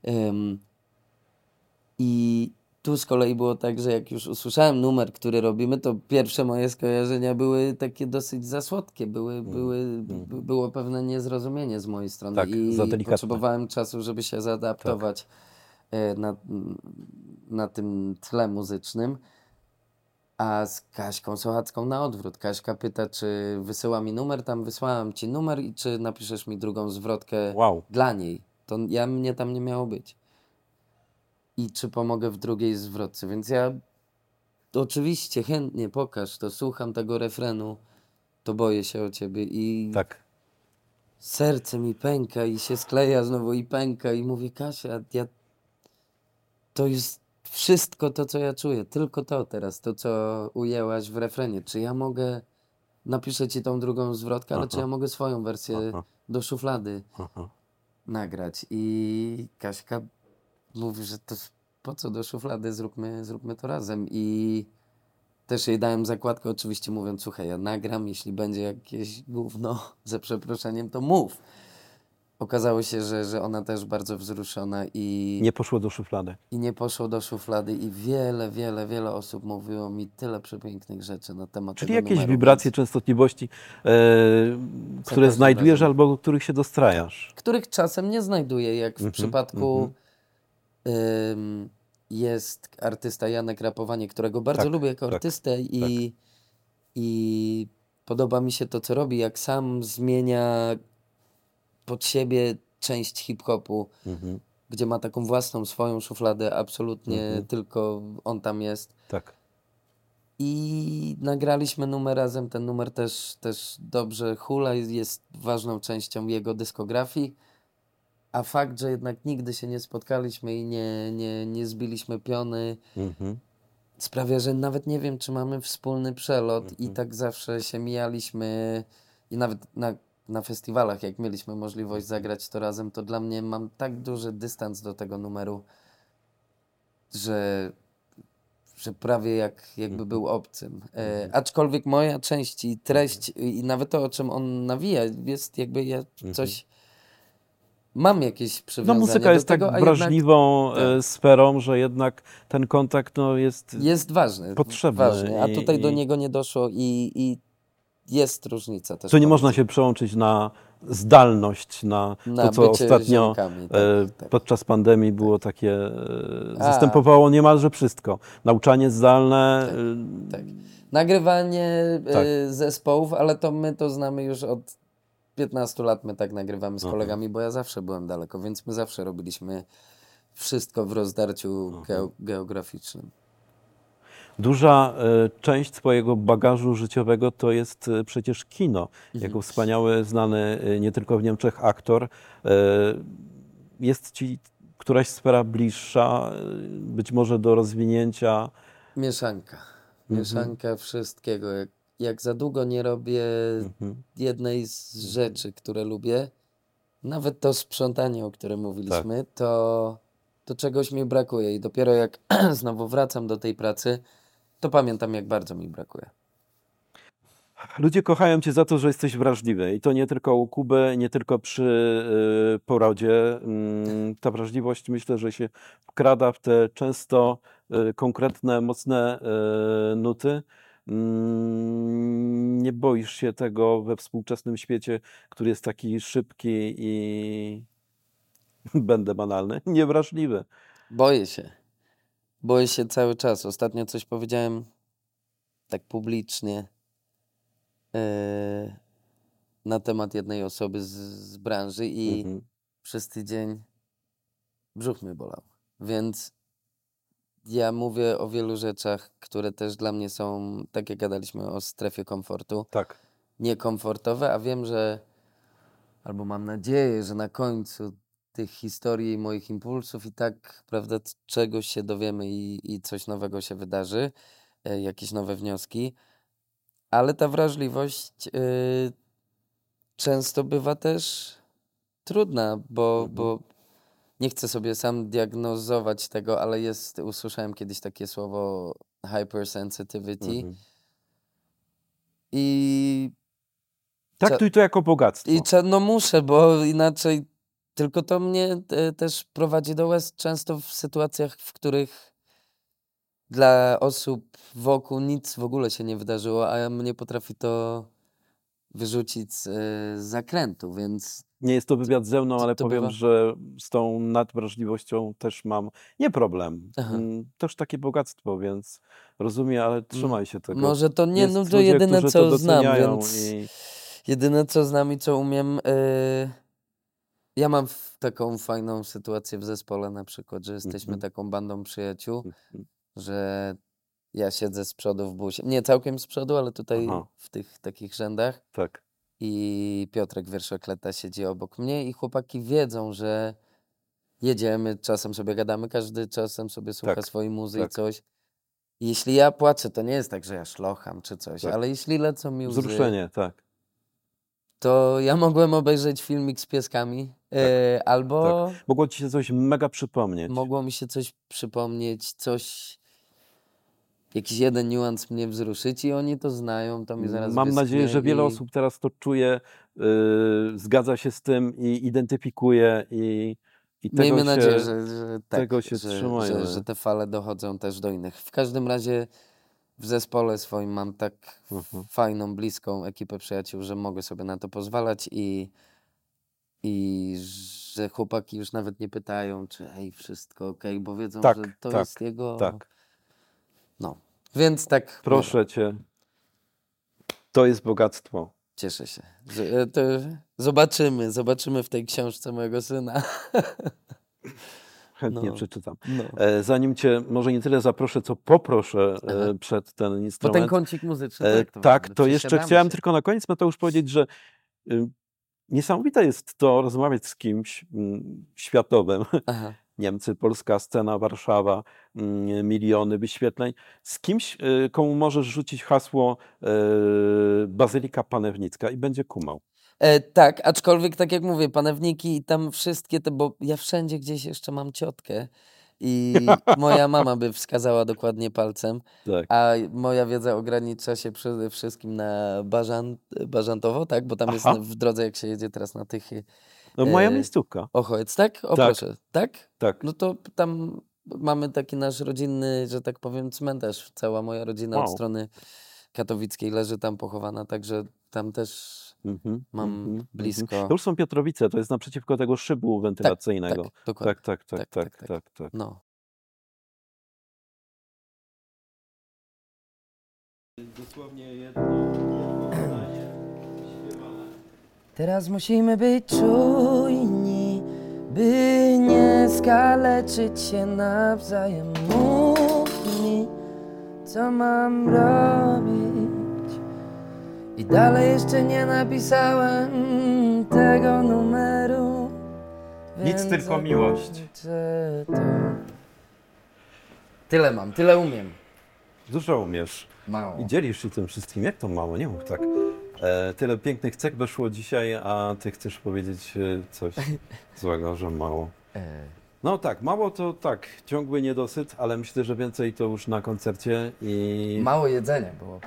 Em, I tu z kolei było tak, że jak już usłyszałem numer, który robimy, to pierwsze moje skojarzenia były takie dosyć za słodkie. Były, były, by- było pewne niezrozumienie z mojej strony Tak, i za delikatne. potrzebowałem czasu, żeby się zaadaptować e, na, na tym tle muzycznym. A z Kaśką Sochacką na odwrót. Kaśka pyta, czy wysyła mi numer, tam wysłałem ci numer i czy napiszesz mi drugą zwrotkę Wow. dla niej. To ja mnie tam nie miało być. I czy pomogę w drugiej zwrotce. Więc ja oczywiście chętnie pokaż to, słucham tego refrenu, to boję się o ciebie i Tak. serce mi pęka i się skleja znowu i pęka i mówię, Kasia, ja... to jest wszystko to, co ja czuję, tylko to teraz, to, co ujęłaś w refrenie. Czy ja mogę, napiszę ci tą drugą zwrotkę, ale czy ja mogę swoją wersję Aha. do szuflady Aha. nagrać? I Kaśka mówi, że to po co do szuflady, zróbmy, zróbmy to razem. I też jej dałem zakładkę, oczywiście mówiąc, słuchaj, ja nagram, jeśli będzie jakieś gówno, ze przeproszeniem, to mów. Okazało się, że, że ona też bardzo wzruszona i Nie poszło do szuflady. i nie poszło do szuflady i wiele, wiele, wiele osób mówiło mi tyle przepięknych rzeczy na temat Czyli jakieś numeru, wibracje, częstotliwości, e, które znajdujesz razem. albo których się dostrajasz. których czasem nie znajduję, jak w Mhm, przypadku ym, jest artysta Janek Rapowanie, którego bardzo Tak, lubię jako tak, artystę i, i podoba mi się to, co robi, jak sam zmienia pod siebie część hip-hopu, Mhm. gdzie ma taką własną, swoją szufladę, absolutnie Mhm. tylko on tam jest. Tak. I nagraliśmy numer razem. Ten numer też, też dobrze hula, jest ważną częścią jego dyskografii. A fakt, że jednak nigdy się nie spotkaliśmy i nie, nie, nie zbiliśmy piony, Mhm. sprawia, że nawet nie wiem, czy mamy wspólny przelot i tak zawsze się mijaliśmy i nawet na, na festiwalach, jak mieliśmy możliwość zagrać to razem, to dla mnie mam tak duży dystans do tego numeru, że, że prawie jak, jakby był obcym. E, aczkolwiek moja część i treść i nawet to, o czym on nawija, jest jakby ja coś... Mam jakieś No przywiązanie muzyka do jest tak tego, jednak wrażliwą tak. e, sferą, że jednak ten kontakt no, jest... jest ważny. potrzebny Ważny, a i- tutaj do i- niego nie doszło i, i jest różnica też. Co nie można się przełączyć na zdalność, na, Na to, co ostatnio tak, e, tak. podczas pandemii było takie, e, A. zastępowało niemalże wszystko. Nauczanie zdalne, e, Tak. Nagrywanie Tak. zespołów, ale to my to znamy już od 15 lat. My tak nagrywamy z Aha. kolegami, bo ja zawsze byłem daleko, więc my zawsze robiliśmy wszystko w rozdarciu geo- geograficznym. Duża e, część twojego bagażu życiowego to jest e, przecież kino. Mhm. Jako wspaniały, znany e, nie tylko w Niemczech aktor. Jest ci któraś sfera bliższa, być może do rozwinięcia? Mieszanka. Mhm. Mieszanka wszystkiego. Jak, jak za długo nie robię Mhm. jednej z rzeczy, które lubię, nawet to sprzątanie, o którym mówiliśmy, Tak. to, to czegoś mi brakuje. I dopiero jak znowu wracam do tej pracy, to pamiętam, jak bardzo mi brakuje. Ludzie kochają cię za to, że jesteś wrażliwy. I to nie tylko u Kuby, nie tylko przy y, porodzie. Mm, Ta wrażliwość myślę, że się wkrada w te często y, konkretne, mocne y, nuty. Mm, Nie boisz się tego we współczesnym świecie, który jest taki szybki i będę banalny, niewrażliwy. Boję się. Boję się cały czas. Ostatnio coś powiedziałem tak publicznie e, na temat jednej osoby z, z branży i Mhm. przez tydzień brzuch mnie bolał. Więc ja mówię o wielu rzeczach, które też dla mnie są, tak jak gadaliśmy o strefie komfortu, Tak. niekomfortowe, a wiem, że albo mam nadzieję, że na końcu tych historii i moich impulsów i tak, prawda, czegoś się dowiemy i, i coś nowego się wydarzy, e, jakieś nowe wnioski, ale ta wrażliwość y, często bywa też trudna, bo, Mhm. bo nie chcę sobie sam diagnozować tego, ale jest, usłyszałem kiedyś takie słowo hypersensitivity Mhm. i Traktuj to jako bogactwo. I no muszę, bo inaczej tylko to mnie e, też prowadzi do łez często w sytuacjach, w których dla osób wokół nic w ogóle się nie wydarzyło, a mnie potrafi to wyrzucić z, e, z zakrętu, więc Nie jest to wywiad ze mną, ale to powiem, bywa- że z tą nadwrażliwością też mam nie problem. Aha. Mm, Też takie bogactwo, więc rozumiem, ale trzymaj się tego. może to nie, Jest no to ludzie, jedyne co to znam, więc i jedyne co znam i co umiem, e, ja mam taką fajną sytuację w zespole na przykład, że jesteśmy Mhm. taką bandą przyjaciół, Mhm. że ja siedzę z przodu w busie. Nie całkiem z przodu, ale tutaj Aha. w tych takich rzędach. tak. I Piotrek Wierszokleta siedzi obok mnie i chłopaki wiedzą, że jedziemy, czasem sobie gadamy, każdy czasem sobie słucha Tak, swojej muzy i tak. coś. I jeśli ja płaczę, to nie jest tak, że ja szlocham czy coś, Tak. ale jeśli lecą mi łzy, Wzruszenie, tak. to ja mogłem obejrzeć filmik z pieskami e, albo Mogło ci się coś mega przypomnieć. mogło mi się coś przypomnieć, coś, jakiś jeden niuans mnie wzruszyć i oni to znają, to mi zaraz Mam nadzieję, że wiele i... osób teraz to czuje, yy, zgadza się z tym i identyfikuje i, i tego Miejmy się... nadzieję, że, że tak, tego się że, że, że te fale dochodzą też do innych. W każdym razie w zespole swoim mam tak Mhm. fajną, bliską ekipę przyjaciół, że mogę sobie na to pozwalać i, i że chłopaki już nawet nie pytają, czy hej, wszystko ok, bo wiedzą, Tak, że to tak, jest jego... Tak, No, więc tak proszę cię. To jest bogactwo. Cieszę się. E, to zobaczymy, zobaczymy w tej książce mojego syna. Chętnie No. przeczytam. No. E, Zanim cię może nie tyle zaproszę, co poproszę Aha. e, przed ten Bo ten instrument. kącik muzyczny, tak to tak, to jeszcze chciałem się. tylko na koniec, Mateusz, powiedzieć, że y, niesamowite jest to rozmawiać z kimś mm, światowym. Aha. Niemcy, polska scena, Warszawa, mm, miliony wyświetleń. Z kimś, y, komu możesz rzucić hasło y, Bazylika Panewnicka i będzie kumał. E, tak, aczkolwiek tak jak mówię, panewniki i tam wszystkie te, bo ja wszędzie gdzieś jeszcze mam ciotkę i moja mama by wskazała dokładnie palcem, Tak. a moja wiedza ogranicza się przede wszystkim na Bażant, Bażantowo, tak? Bo tam jest Aha. w drodze, jak się jedzie teraz na tych No, moja E, miejscówka. Ochołec, tak? O Tak. proszę, tak? Tak. No to tam mamy taki nasz rodzinny, że tak powiem, cmentarz. Cała moja rodzina od Wow. strony katowickiej leży tam pochowana, także tam też Mhm, mam mhm, mhm. blisko. To już są Piotrowice, to jest naprzeciwko tego szybu wentylacyjnego. tak, dokładnie. tak, tak, tak, Tak, tak, tak, tak. tak, tak. No. Dosłownie jedno, Teraz musimy być czujni, by nie skaleczyć się nawzajem. Mów mi, co mam robić. I dalej jeszcze nie napisałem tego numeru. Nic, więc tylko miłość. zakończę to. Tyle mam, tyle umiem. Dużo umiesz. Mało. I dzielisz się tym wszystkim. Jak to mało? Nie mów tak. E, tyle pięknych cech weszło dzisiaj, a ty chcesz powiedzieć e, coś złego, że mało. E, No tak, mało to tak, ciągły niedosyt, ale myślę, że więcej to już na koncercie i Mało jedzenia było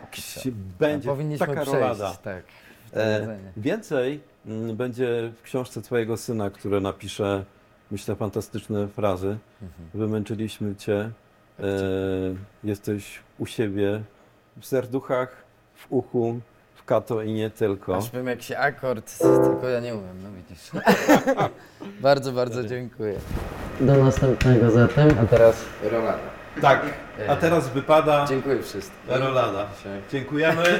będzie Powinniśmy taka przejść, rolada. tak. E, więcej mm, będzie w książce twojego syna, który napisze, myślę, fantastyczne frazy. Mhm. Wymęczyliśmy cię, e, jesteś u siebie, w serduchach, w uchu, kato i nie tylko. Aż bym jak się akord, tylko ja nie umiem, no widzisz. bardzo, bardzo dziękuję. Do następnego zatem, a teraz rolada. Tak, a teraz wypada Dziękuję wszystkim. rolada. Dzisiaj. Dziękujemy.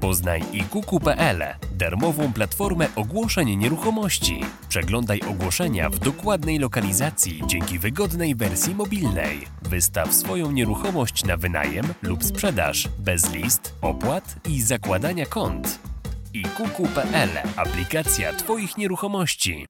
Poznaj ikuku.pl, darmową platformę ogłoszeń nieruchomości. Przeglądaj ogłoszenia w dokładnej lokalizacji dzięki wygodnej wersji mobilnej. Wystaw swoją nieruchomość na wynajem lub sprzedaż bez list, opłat i zakładania kont. ikuku.pl, aplikacja Twoich nieruchomości.